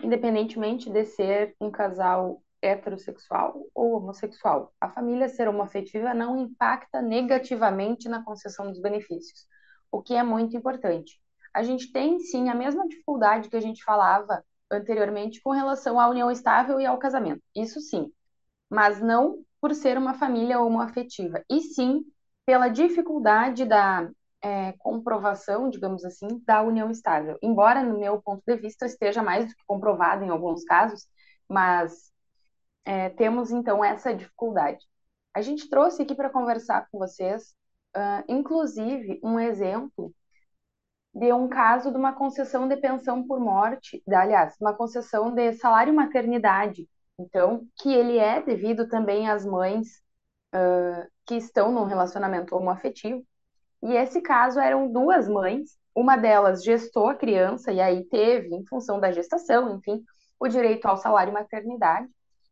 independentemente de ser um casal heterossexual ou homossexual. A família ser homoafetiva não impacta negativamente na concessão dos benefícios, o que é muito importante. A gente tem sim a mesma dificuldade que a gente falava anteriormente com relação à união estável e ao casamento. Isso sim, mas não por ser uma família homoafetiva, e sim pela dificuldade da é, comprovação, digamos assim, da união estável. Embora, no meu ponto de vista, esteja mais do que comprovado em alguns casos, mas é, temos então essa dificuldade. A gente trouxe aqui para conversar com vocês, uh, inclusive, um exemplo de um caso de uma concessão de pensão por morte, aliás, uma concessão de salário maternidade, então, que ele é devido também às mães uh, que estão num relacionamento homoafetivo. E esse caso eram duas mães, uma delas gestou a criança e aí teve, em função da gestação, enfim, o direito ao salário maternidade,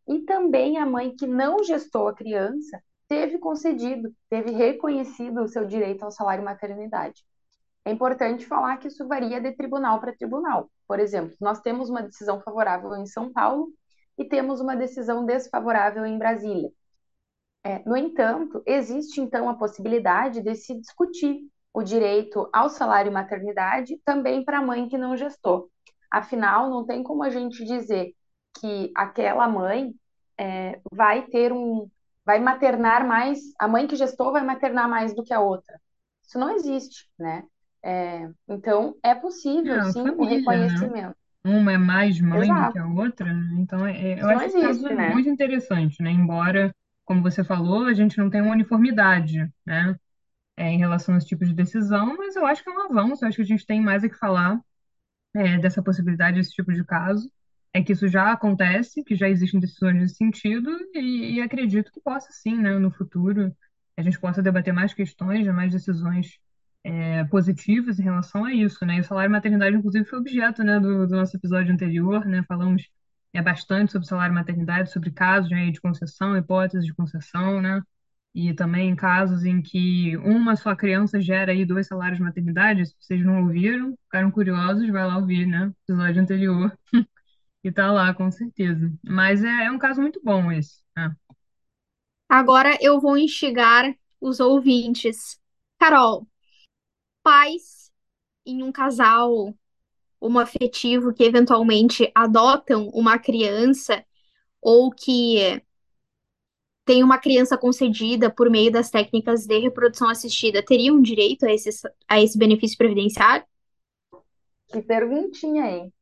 e também a mãe que não gestou a criança teve concedido, teve reconhecido o seu direito ao salário maternidade. É importante falar que isso varia de tribunal para tribunal. Por exemplo, nós temos uma decisão favorável em São Paulo e temos uma decisão desfavorável em Brasília. É, no entanto, existe então a possibilidade de se discutir o direito ao salário maternidade também para a mãe que não gestou. Afinal, não tem como a gente dizer que aquela mãe é, vai ter um, vai maternar mais, a mãe que gestou vai maternar mais do que a outra. Isso não existe, né? É, então, é possível, sim, o família, né? Uma é mais mãe do que a outra, então é, é- eu Isso acho esse caso existe, né? muito interessante, né? Embora, como você falou, a gente não tenha uma uniformidade, né? É, em relação a esse tipo de decisão, mas eu acho que é um avanço, eu acho que a gente tem mais a que falar é, dessa possibilidade, desse tipo de caso, é que isso já acontece, que já existem decisões nesse sentido, e, e acredito que possa sim, né, no futuro, a gente possa debater mais questões, né, mais decisões é, em relação a isso, né? E o salário maternidade, inclusive, foi objeto, né, do, do nosso episódio anterior, né? Falamos é, bastante sobre salário maternidade, sobre casos, né, de concessão, hipóteses de concessão, né? E também casos em que uma só criança gera aí dois salários de maternidade, se vocês não ouviram, ficaram curiosos, vai lá ouvir, né? Episódio anterior. E tá lá, com certeza. Mas é, é um caso muito bom esse. né? Agora eu vou instigar os ouvintes. Carol, pais em um casal homoafetivo que eventualmente adotam uma criança ou que tem uma criança concedida por meio das técnicas de reprodução assistida, teriam direito a esse, a esse benefício previdenciário? Que perguntinha, hein?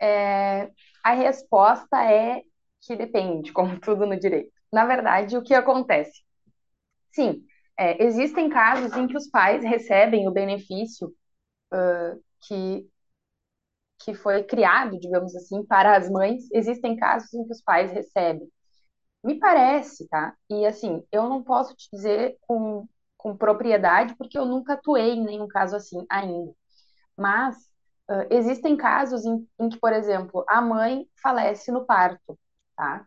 É, a resposta é que depende, como tudo no direito. Na verdade, o que acontece? Sim, é, existem casos em que os pais recebem o benefício uh, que, que foi criado, digamos assim, para as mães, existem casos em que os pais recebem. Me parece, tá? E assim, eu não posso te dizer com, com propriedade, porque eu nunca atuei em nenhum caso assim ainda. Mas uh, existem casos em, em que, por exemplo, a mãe falece no parto, tá?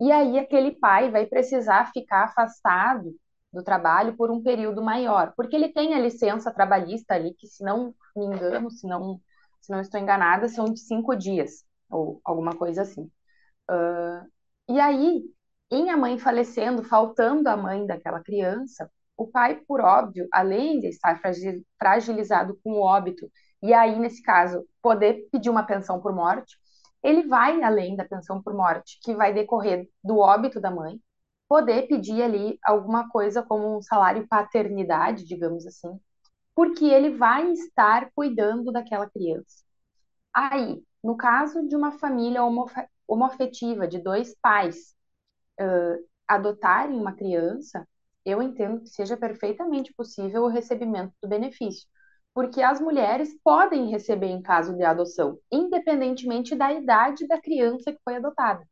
E aí aquele pai vai precisar ficar afastado do trabalho por um período maior, porque ele tem a licença trabalhista ali, que se não me engano, se não, se não estou enganada, são de cinco dias, ou alguma coisa assim. Uh, e aí, em a mãe falecendo, faltando a mãe daquela criança, o pai, por óbvio, além de estar fragilizado com o óbito, e aí, nesse caso, poder pedir uma pensão por morte, ele vai além da pensão por morte, que vai decorrer do óbito da mãe, poder pedir ali alguma coisa como um salário paternidade, digamos assim, porque ele vai estar cuidando daquela criança. Aí, no caso de uma família homoafetiva, de dois pais uh, adotarem uma criança, eu entendo que seja perfeitamente possível o recebimento do benefício, porque as mulheres podem receber em caso de adoção, independentemente da idade da criança que foi adotada.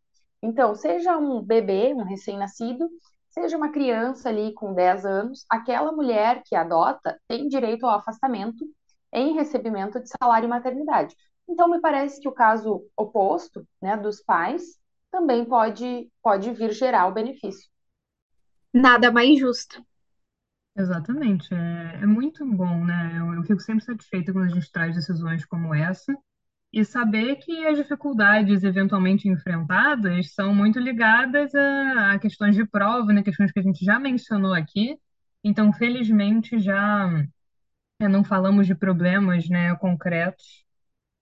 Então, seja um bebê, um recém-nascido, seja uma criança ali com 10 anos, aquela mulher que adota tem direito ao afastamento em recebimento de salário e maternidade. Então, me parece que o caso oposto, né, dos pais, também pode, pode vir gerar o benefício. Nada mais justo. Exatamente. É, é muito bom, né? Eu, eu fico sempre satisfeita quando a gente traz decisões como essa e saber que as dificuldades eventualmente enfrentadas são muito ligadas a, a questões de prova, né? Questões que a gente já mencionou aqui. Então, felizmente, já não falamos de problemas, né, concretos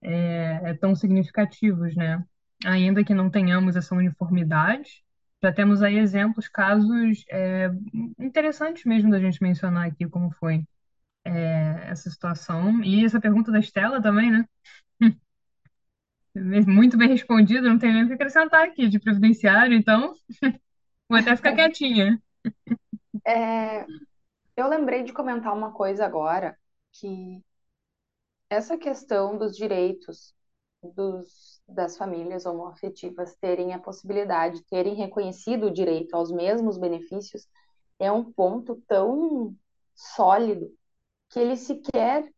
é, é, tão significativos, né? Ainda que não tenhamos essa uniformidade, já temos aí exemplos, casos é, interessantes mesmo da gente mencionar aqui como foi é, essa situação. E essa pergunta da Estela também, né? Muito bem respondido, não tem nem o que acrescentar aqui de previdenciário, então vou até ficar quietinha. É, eu lembrei de comentar uma coisa agora, que essa questão dos direitos dos, das famílias homoafetivas terem a possibilidade, terem reconhecido o direito aos mesmos benefícios, é um ponto tão sólido que ele sequer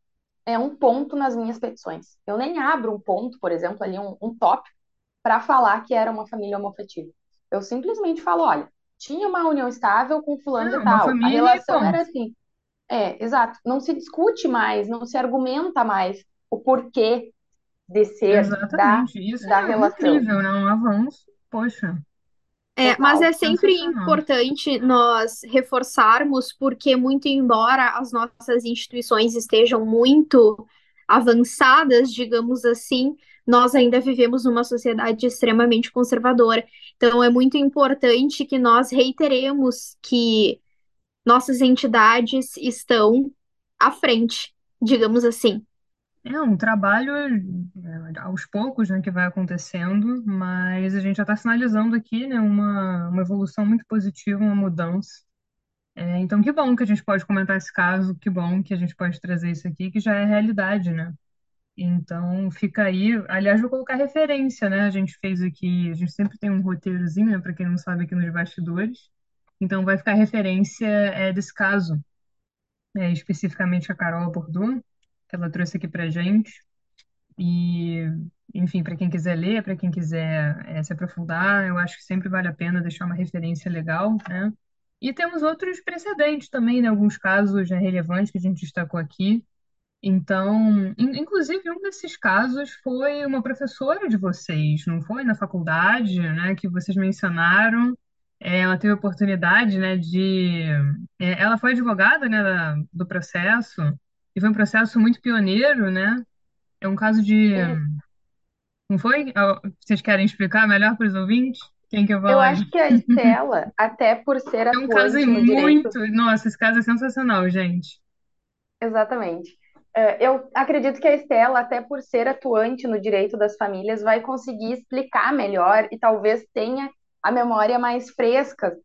é um ponto nas minhas petições. Eu nem abro um ponto, por exemplo, ali um, um tópico, para falar que era uma família homoafetiva. Eu simplesmente falo, olha, tinha uma união estável com fulano É, e uma tal. A relação era assim. É, exato. Não se discute mais, não se argumenta mais o porquê de ser da, Exatamente. Isso da é relação. incrível, né? Um avanço. Poxa, É, mas é sempre importante nós reforçarmos, porque, muito embora as nossas instituições estejam muito avançadas, digamos assim, nós ainda vivemos numa sociedade extremamente conservadora. Então, é muito importante que nós reiteremos que nossas entidades estão à frente, digamos assim. É um trabalho é, aos poucos, né, que vai acontecendo, mas a gente já está sinalizando aqui, né, uma, uma evolução muito positiva, uma mudança. É, então, que bom que a gente pode comentar esse caso, que bom que a gente pode trazer isso aqui, que já é realidade, né? Então, fica aí. Aliás, vou colocar referência, né? A gente fez aqui, a gente sempre tem um roteirozinho, né, para quem não sabe, aqui nos bastidores. Então, vai ficar referência é, desse caso, é, especificamente a Carol abordou, que ela trouxe aqui para gente. E, enfim, para quem quiser ler, para quem quiser é, se aprofundar, eu acho que sempre vale a pena deixar uma referência legal, né? E temos outros precedentes também, né? Alguns casos né, relevantes que a gente destacou aqui. Então, in- inclusive, um desses casos foi uma professora de vocês, não foi? Na faculdade, né? Que vocês mencionaram. É, ela teve a oportunidade, né, de... é, ela foi advogada, né, da- do processo, e foi um processo muito pioneiro, né? É um caso de Isso. não foi? Vocês querem explicar melhor para os ouvintes? Quem quer Eu falar aí? acho que a Estela, até por ser É um caso atuante no direito, muito. Nossa, esse caso é sensacional, gente. exatamente. É, Eu acredito que a Estela, até por ser atuante no direito das famílias, vai conseguir explicar melhor e talvez tenha a memória mais fresca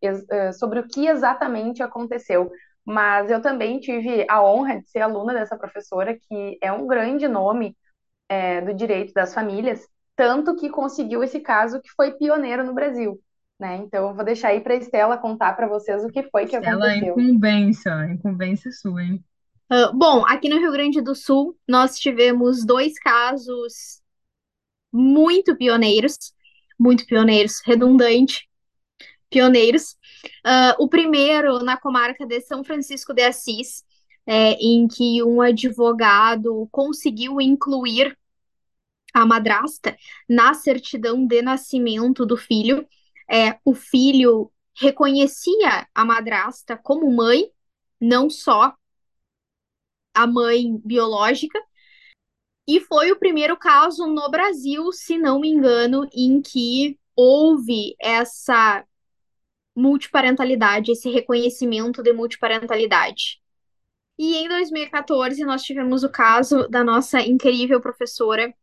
sobre o que exatamente aconteceu. Mas eu também tive a honra de ser aluna dessa professora, que é um grande nome é, do direito das famílias, tanto que conseguiu esse caso que foi pioneiro no Brasil. Né? Então, eu vou deixar aí para a Estela contar para vocês o que foi que Estela, aconteceu. incumbência, incumbência sua, hein? Uh, bom, aqui no Rio Grande do Sul, nós tivemos dois casos muito pioneiros, muito pioneiros, redundante, pioneiros. Uh, o primeiro na comarca de São Francisco de Assis, é, em que um advogado conseguiu incluir a madrasta na certidão de nascimento do filho. É, o filho reconhecia a madrasta como mãe, não só a mãe biológica. E foi o primeiro caso no Brasil, se não me engano, em que houve essa multiparentalidade, esse reconhecimento de multiparentalidade. E em 2014 nós tivemos o caso da nossa incrível professora,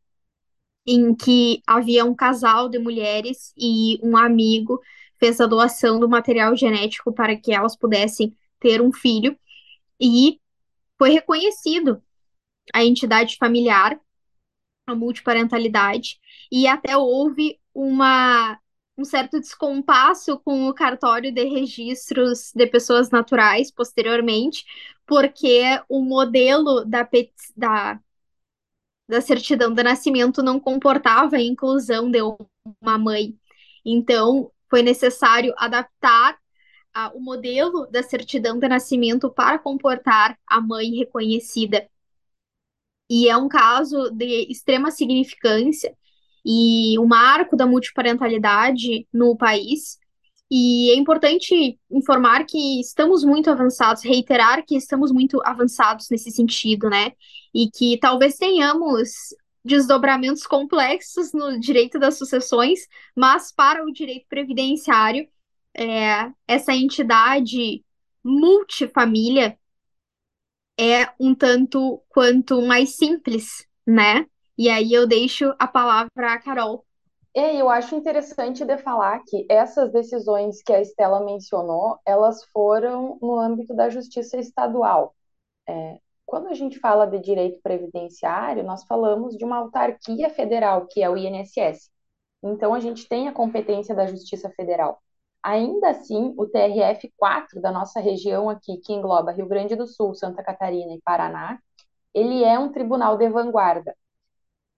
em que havia um casal de mulheres e um amigo fez a doação do material genético para que elas pudessem ter um filho. E foi reconhecido a entidade familiar, a multiparentalidade, e até houve uma, um certo descompasso com o cartório de registros de pessoas naturais posteriormente, porque o modelo da, da, da certidão de nascimento não comportava a inclusão de uma mãe. Então, foi necessário adaptar o modelo da certidão de nascimento para comportar a mãe reconhecida. E é um caso de extrema significância e um marco da multiparentalidade no país. E é importante informar que estamos muito avançados, reiterar que estamos muito avançados nesse sentido, né? E que talvez tenhamos desdobramentos complexos no direito das sucessões, mas para o direito previdenciário é, essa entidade multifamília é um tanto quanto mais simples, né? E aí eu deixo a palavra à Carol. É, eu acho interessante de falar que essas decisões que a Estela mencionou, elas foram no âmbito da justiça estadual. É, quando a gente fala de direito previdenciário, nós falamos de uma autarquia federal, que é o INSS. Então, a gente tem a competência da Justiça Federal. Ainda assim, o TRF4 da nossa região aqui, que engloba Rio Grande do Sul, Santa Catarina e Paraná, ele é um tribunal de vanguarda.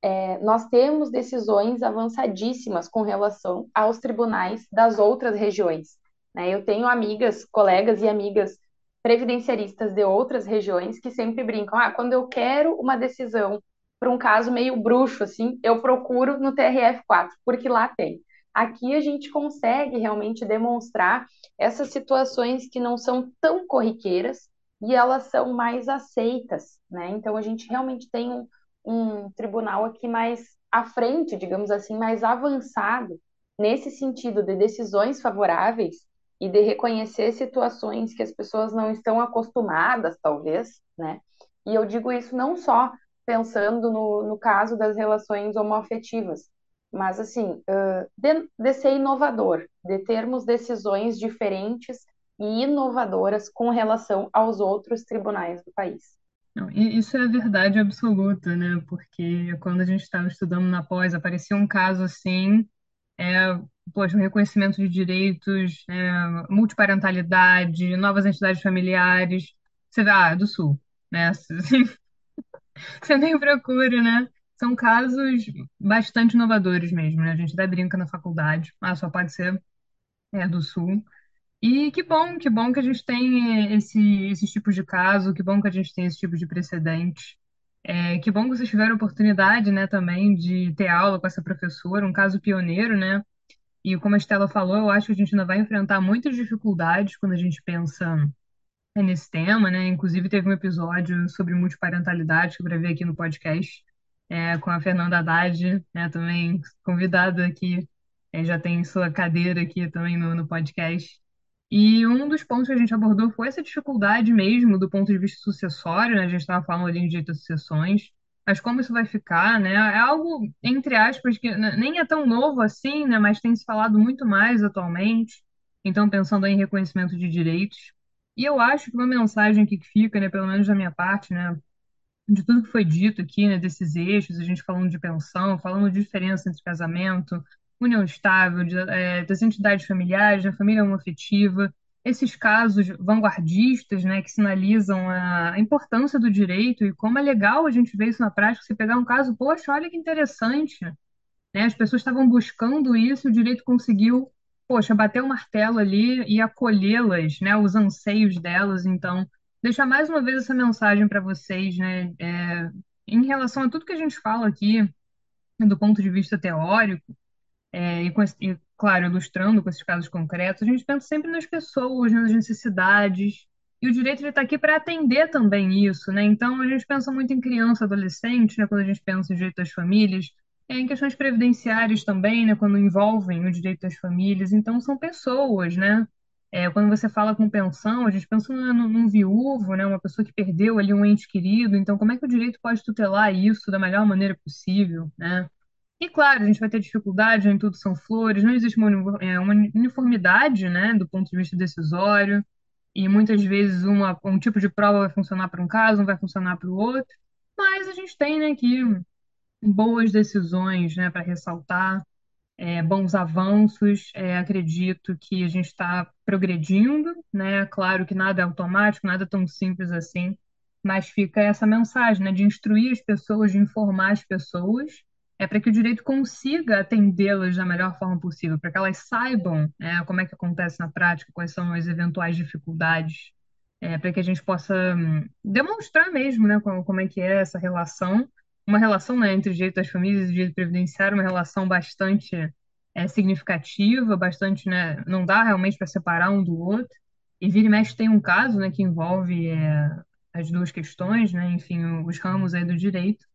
É, nós temos decisões avançadíssimas com relação aos tribunais das outras regiões. Né? Eu tenho amigas, colegas e amigas previdenciaristas de outras regiões que sempre brincam: ah, quando eu quero uma decisão para um caso meio bruxo, assim, eu procuro no TRF4, porque lá tem. Aqui a gente consegue realmente demonstrar essas situações que não são tão corriqueiras e elas são mais aceitas, né? Então a gente realmente tem um, um tribunal aqui mais à frente, digamos assim, mais avançado nesse sentido de decisões favoráveis e de reconhecer situações que as pessoas não estão acostumadas, talvez, né? E eu digo isso não só pensando no, no caso das relações homoafetivas, mas assim, de, de ser inovador, de termos decisões diferentes e inovadoras com relação aos outros tribunais do país. Isso é verdade absoluta, né? Porque quando a gente estava estudando na pós, aparecia um caso assim, é, poxa, um reconhecimento de direitos, é, multiparentalidade, novas entidades familiares. Você vê, ah, é do Sul, né? Você nem procura, né? são casos bastante inovadores mesmo, né? A gente até brinca na faculdade, ah, só pode ser é, do Sul. E que bom, que bom que a gente tem esse, esses tipos de caso, que bom que a gente tem esse tipo de precedente. É, que bom que vocês tiveram a oportunidade, né, também de ter aula com essa professora, um caso pioneiro, né? E como a Estela falou, eu acho que a gente ainda vai enfrentar muitas dificuldades quando a gente pensa nesse tema, né? Inclusive teve um episódio sobre multiparentalidade que eu gravei aqui no podcast, é, com a Fernanda Haddad, né, também convidada aqui, é, já tem sua cadeira aqui também no, no podcast. E um dos pontos que a gente abordou foi essa dificuldade mesmo do ponto de vista sucessório, né? A gente estava falando ali de direito a sucessões, mas como isso vai ficar, né? É algo, entre aspas, que nem é tão novo assim, né? Mas tem se falado muito mais atualmente. Então, pensando em reconhecimento de direitos. E eu acho que uma mensagem que fica, né, pelo menos da minha parte, né, de tudo que foi dito aqui, né, desses eixos, a gente falando de pensão, falando de diferença entre casamento, união estável, de, é, das entidades familiares, da família homoafetiva, esses casos vanguardistas, né, que sinalizam a importância do direito e como é legal a gente ver isso na prática, você pegar um caso, poxa, olha que interessante, né, as pessoas estavam buscando isso, o direito conseguiu, poxa, bater o martelo ali e acolhê-las, né, os anseios delas, então, deixar mais uma vez essa mensagem para vocês, né, é, em relação a tudo que a gente fala aqui, do ponto de vista teórico, é, e, com e, claro, ilustrando com esses casos concretos, a gente pensa sempre nas pessoas, nas necessidades, e o direito está aqui para atender também isso, né? Então, a gente pensa muito em criança, adolescente, né? Quando a gente pensa em direito das famílias, é, em questões previdenciárias também, né? Quando envolvem o direito das famílias. Então, são pessoas, né? É, quando você fala com pensão, a gente pensa num, num viúvo, né? Uma pessoa que perdeu ali um ente querido. Então, como é que o direito pode tutelar isso da melhor maneira possível, né? E claro, a gente vai ter dificuldade, nem tudo são flores, não existe é, uma uniformidade, né, do ponto de vista decisório, e muitas vezes uma, um tipo de prova vai funcionar para um caso, não vai funcionar para o outro, mas a gente tem, né, aqui boas decisões, né, para ressaltar é, bons avanços. É, acredito que a gente está progredindo, né? Claro que nada é automático, nada é tão simples assim, mas fica essa mensagem, né, de instruir as pessoas, de informar as pessoas, é para que o direito consiga atendê-las da melhor forma possível, para que elas saibam, né, como é que acontece na prática, quais são as eventuais dificuldades, é, para que a gente possa hum, demonstrar mesmo, né, como, como é que é essa relação uma relação, né, entre o direito das famílias e o direito previdenciário, uma relação bastante é, significativa, bastante, né, não dá realmente para separar um do outro. E vira e mexe tem um caso, né, que envolve é, as duas questões, né, enfim, os ramos aí do direito.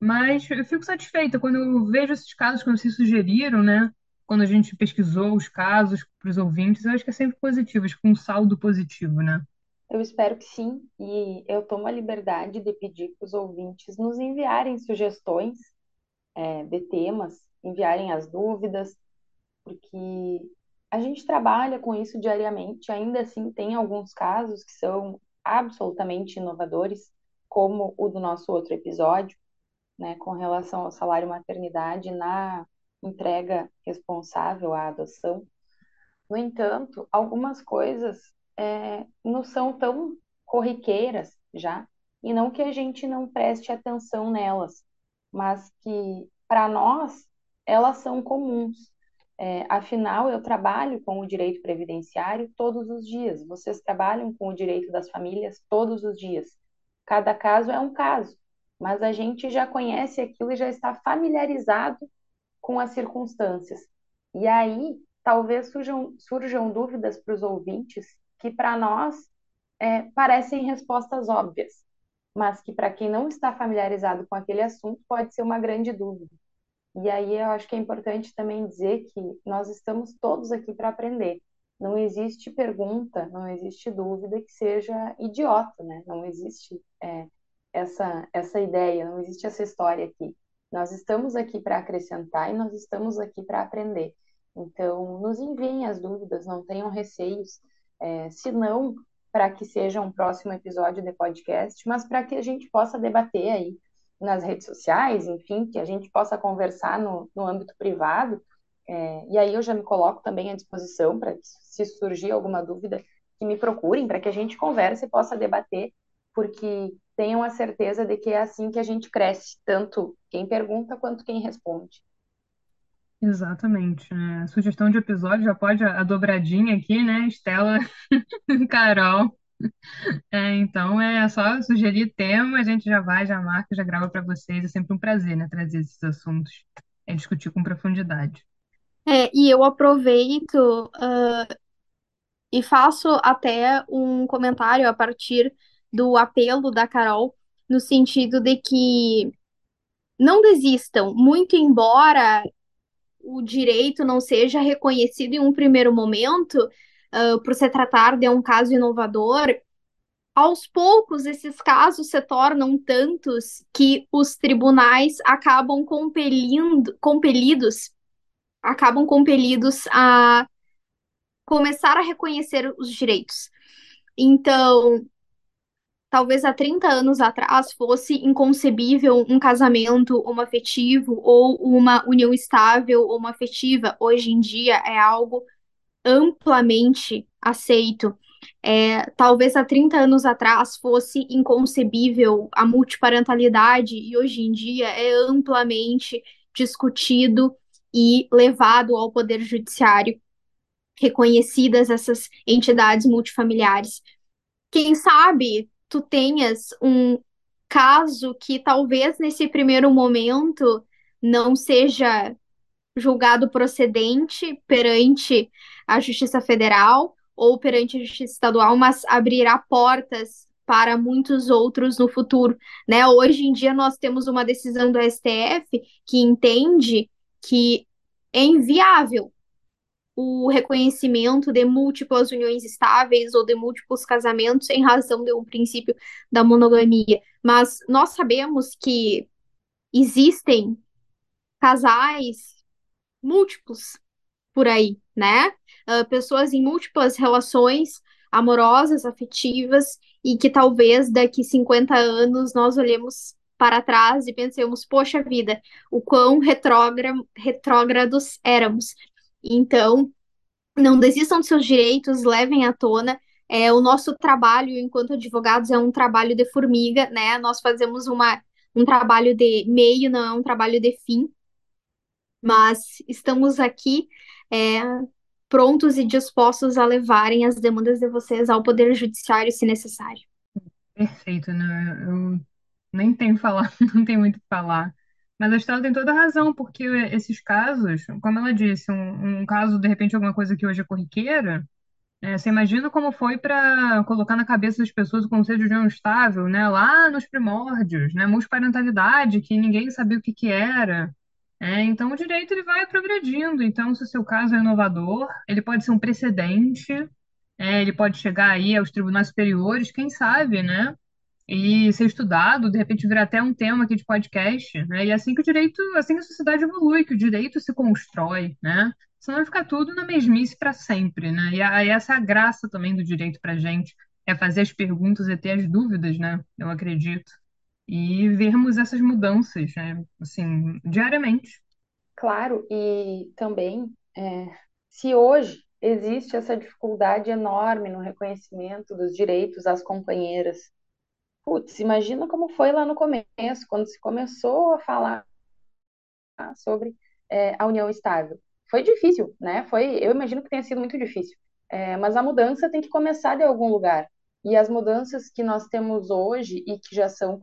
Mas eu fico satisfeita quando eu vejo esses casos que vocês sugeriram, né, quando a gente pesquisou os casos para os ouvintes, eu acho que é sempre positivo, acho que um saldo positivo, né? Eu espero que sim, e eu tomo a liberdade de pedir para os ouvintes nos enviarem sugestões, é, de temas, enviarem as dúvidas, porque a gente trabalha com isso diariamente, ainda assim tem alguns casos que são absolutamente inovadores, como o do nosso outro episódio, né, com relação ao salário maternidade na entrega responsável à adoção. No entanto, algumas coisas é, não são tão corriqueiras já, e não que a gente não preste atenção nelas, mas que para nós elas são comuns. É, afinal, eu trabalho com o direito previdenciário todos os dias, vocês trabalham com o direito das famílias todos os dias. Cada caso é um caso, mas a gente já conhece aquilo e já está familiarizado com as circunstâncias. E aí, talvez surjam, surjam dúvidas para os ouvintes que, para nós, é, parecem respostas óbvias, mas que, para quem não está familiarizado com aquele assunto, pode ser uma grande dúvida. E aí eu acho que é importante também dizer que nós estamos todos aqui para aprender. Não existe pergunta, não existe dúvida que seja idiota, né? Não existe é, essa, essa ideia, não existe essa história aqui. Nós estamos aqui para acrescentar e nós estamos aqui para aprender. Então, nos enviem as dúvidas, não tenham receios, é, se não para que seja um próximo episódio de podcast, mas para que a gente possa debater aí nas redes sociais, enfim, que a gente possa conversar no, no âmbito privado. É, e aí eu já me coloco também à disposição para que, se surgir alguma dúvida, que me procurem para que a gente converse e possa debater, porque tenham a certeza de que é assim que a gente cresce, tanto quem pergunta quanto quem responde. Exatamente. né? Sugestão de episódio já pode a, a dobradinha aqui, né? Estela, Carol. É, então é só sugerir tema, a gente já vai, já marca, já grava para vocês. É sempre um prazer, né? Trazer esses assuntos e discutir com profundidade. É, e eu aproveito, ah, e faço até um comentário a partir do apelo da Carol, no sentido de que não desistam, muito embora o direito não seja reconhecido em um primeiro momento, ah, por se tratar de um caso inovador, aos poucos esses casos se tornam tantos que os tribunais acabam compelindo, compelidos, acabam compelidos a começar a reconhecer os direitos. Então, talvez há 30 anos atrás fosse inconcebível um casamento homoafetivo ou uma união estável homoafetiva. Hoje em dia é algo amplamente aceito. É, talvez há 30 anos atrás fosse inconcebível a multiparentalidade e hoje em dia é amplamente discutido e levado ao Poder Judiciário, reconhecidas essas entidades multifamiliares. Quem sabe tu tenhas um caso que talvez nesse primeiro momento não seja julgado procedente perante a Justiça Federal ou perante a Justiça Estadual, mas abrirá portas para muitos outros no futuro, né? Hoje em dia nós temos uma decisão do STF que entende que é inviável o reconhecimento de múltiplas uniões estáveis ou de múltiplos casamentos em razão de um princípio da monogamia. Mas nós sabemos que existem casais múltiplos por aí, né? Uh, pessoas em múltiplas relações amorosas, afetivas, e que talvez daqui 50 anos nós olhemos para trás e pensemos, poxa vida, o quão retrógrados éramos. Então, não desistam dos seus direitos, levem à tona. É, o nosso trabalho enquanto advogados é um trabalho de formiga, né? Nós fazemos uma, um trabalho de meio, não é um trabalho de fim. Mas estamos aqui é, prontos e dispostos a levarem as demandas de vocês ao Poder Judiciário, se necessário. Perfeito, né? Eu nem tenho falar, não tenho muito o que falar. Mas a Estela tem toda a razão, porque esses casos, como ela disse, um, um caso, de repente, alguma coisa que hoje é corriqueira, é, você imagina como foi para colocar na cabeça das pessoas o conceito de união estável, né? Lá nos primórdios, né? Multiparentalidade, que ninguém sabia o que que era. É, então, o direito ele vai progredindo. Então, se o seu caso é inovador, ele pode ser um precedente, é, ele pode chegar aí aos tribunais superiores, quem sabe, né? E ser estudado, de repente virar até um tema aqui de podcast, né? E é assim que o direito, assim que a sociedade evolui, que o direito se constrói, né? Senão vai ficar tudo na mesmice para sempre, né? E aí essa é a graça também do direito para gente, é fazer as perguntas e ter as dúvidas, né? Eu acredito. E vermos essas mudanças, né? Assim, diariamente. Claro, e também, é, se hoje existe essa dificuldade enorme no reconhecimento dos direitos às companheiras, Putz, imagina como foi lá no começo, quando se começou a falar sobre é, a união estável. Foi difícil, né? Foi, eu imagino que tenha sido muito difícil. É, mas a mudança tem que começar de algum lugar. E as mudanças que nós temos hoje e que já são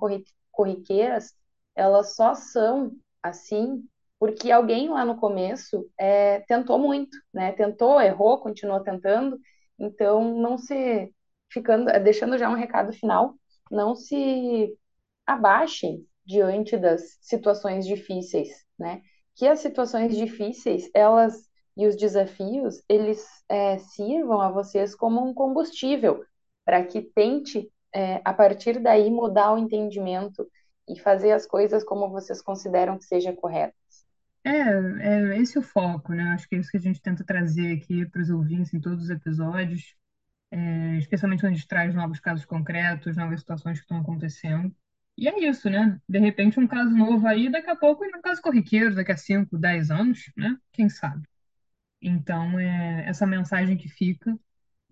corriqueiras, elas só são assim porque alguém lá no começo é, tentou muito, né? Tentou, errou, continuou tentando. Então, não se ficando, deixando já um recado final, não se abaixem diante das situações difíceis, né? Que as situações difíceis, elas e os desafios, eles é, sirvam a vocês como um combustível para que tente, é, a partir daí, mudar o entendimento e fazer as coisas como vocês consideram que seja corretas. É, é esse é o foco, né? Acho que é isso que a gente tenta trazer aqui para os ouvintes em todos os episódios é, especialmente quando a gente traz novos casos concretos, novas situações que estão acontecendo. E é isso, né? De repente, um caso novo aí, daqui a pouco, um caso corriqueiro, daqui a 5, 10 anos, né? Quem sabe? Então, é essa mensagem que fica.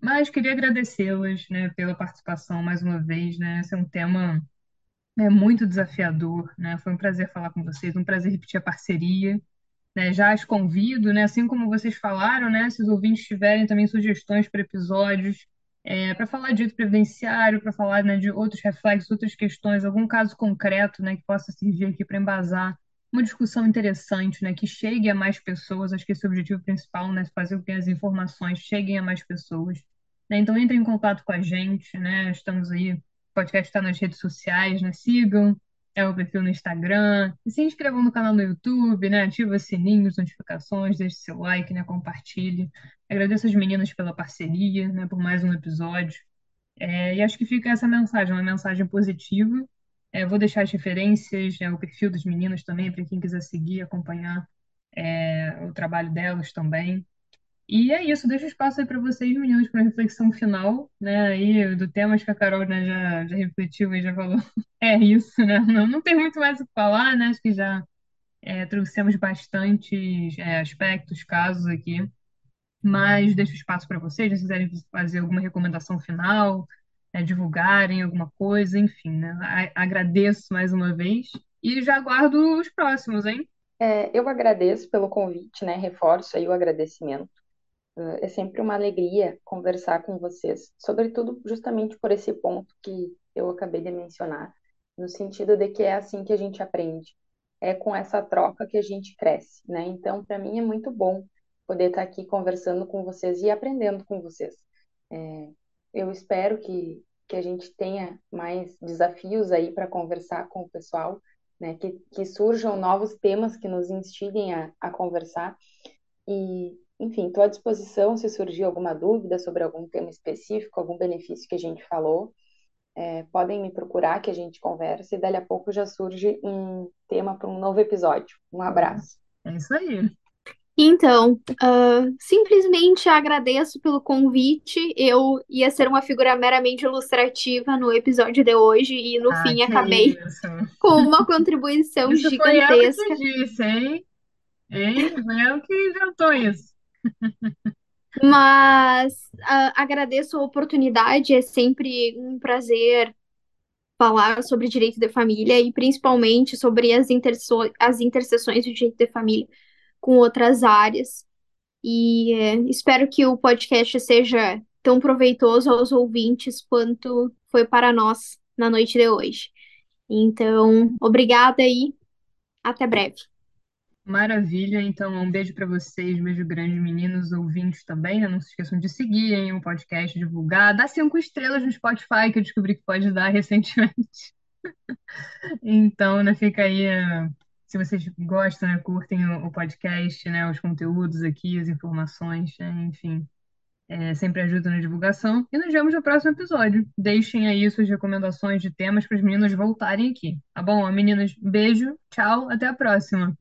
Mas queria agradecê-las, né, pela participação mais uma vez, né? Esse é um tema é, muito desafiador, né? Foi um prazer falar com vocês, um prazer repetir a parceria. Né, já as convido, né, assim como vocês falaram, né, se os ouvintes tiverem também sugestões para episódios, é, para falar de direito previdenciário, para falar né, de outros reflexos, outras questões, algum caso concreto né, que possa servir aqui para embasar uma discussão interessante, né, que chegue a mais pessoas. Acho que esse é o objetivo principal, né, fazer com que as informações cheguem a mais pessoas. Né? Então, entrem em contato com a gente, né, estamos aí, o podcast está nas redes sociais, né, sigam é o perfil no Instagram, e se inscrevam no canal no YouTube, né, ativa sininho, as notificações, deixe seu like, né, compartilhe. Agradeço as meninas pela parceria, né, por mais um episódio. É, e acho que fica essa mensagem, uma mensagem positiva. É, vou deixar as referências, né, o perfil das meninas também, para quem quiser seguir, acompanhar é, o trabalho delas também. E é isso, deixa o espaço aí para vocês, meninos, para reflexão final, né? Aí do temas que a Carol, né, já, já refletiu e já falou. É isso, né? Não, não tem muito mais o que falar, né? Acho que já é, trouxemos bastantes é, aspectos, casos aqui. Mas deixo espaço para vocês, se quiserem fazer alguma recomendação final, é, divulgarem alguma coisa, enfim, né? A- Agradeço mais uma vez e já aguardo os próximos, hein? É, eu agradeço pelo convite, né? Reforço aí o agradecimento. É sempre uma alegria conversar com vocês, sobretudo justamente por esse ponto que eu acabei de mencionar, no sentido de que é assim que a gente aprende, é com essa troca que a gente cresce, né? Então, para mim é muito bom poder estar aqui conversando com vocês e aprendendo com vocês. É, eu espero que, que a gente tenha mais desafios aí para conversar com o pessoal, né? Que, que surjam novos temas que nos instiguem a, a conversar. E, enfim, estou à disposição se surgir alguma dúvida sobre algum tema específico, algum benefício que a gente falou. É, podem me procurar que a gente converse e dali a pouco já surge um tema para um novo episódio. Um abraço. É isso aí. Então, ah, simplesmente agradeço pelo convite. Eu ia ser uma figura meramente ilustrativa no episódio de hoje e no Ah, fim acabei isso. com uma contribuição Isso foi ela que gigantesca. disse, hein? Hein? Foi ela que inventou isso. Mas ah, agradeço a oportunidade, é sempre um prazer falar sobre direito de família e principalmente sobre as, interso- as interseções do direito de família com outras áreas. E é, espero que o podcast seja tão proveitoso aos ouvintes quanto foi para nós na noite de hoje. Então, obrigada e até breve. Maravilha, então um beijo para vocês, beijo grande, meninos, ouvintes também, né? Não se esqueçam de seguirem o podcast, divulgar, dá cinco estrelas no Spotify, que eu descobri que pode dar recentemente. Então, né, fica aí, eh, se vocês gostam, né, curtem o, o podcast, né, os conteúdos aqui, as informações, né, enfim, é, sempre ajuda na divulgação. E nos vemos no próximo episódio. Deixem aí suas recomendações de temas para os meninos voltarem aqui, tá bom? Meninas, beijo, tchau, até a próxima.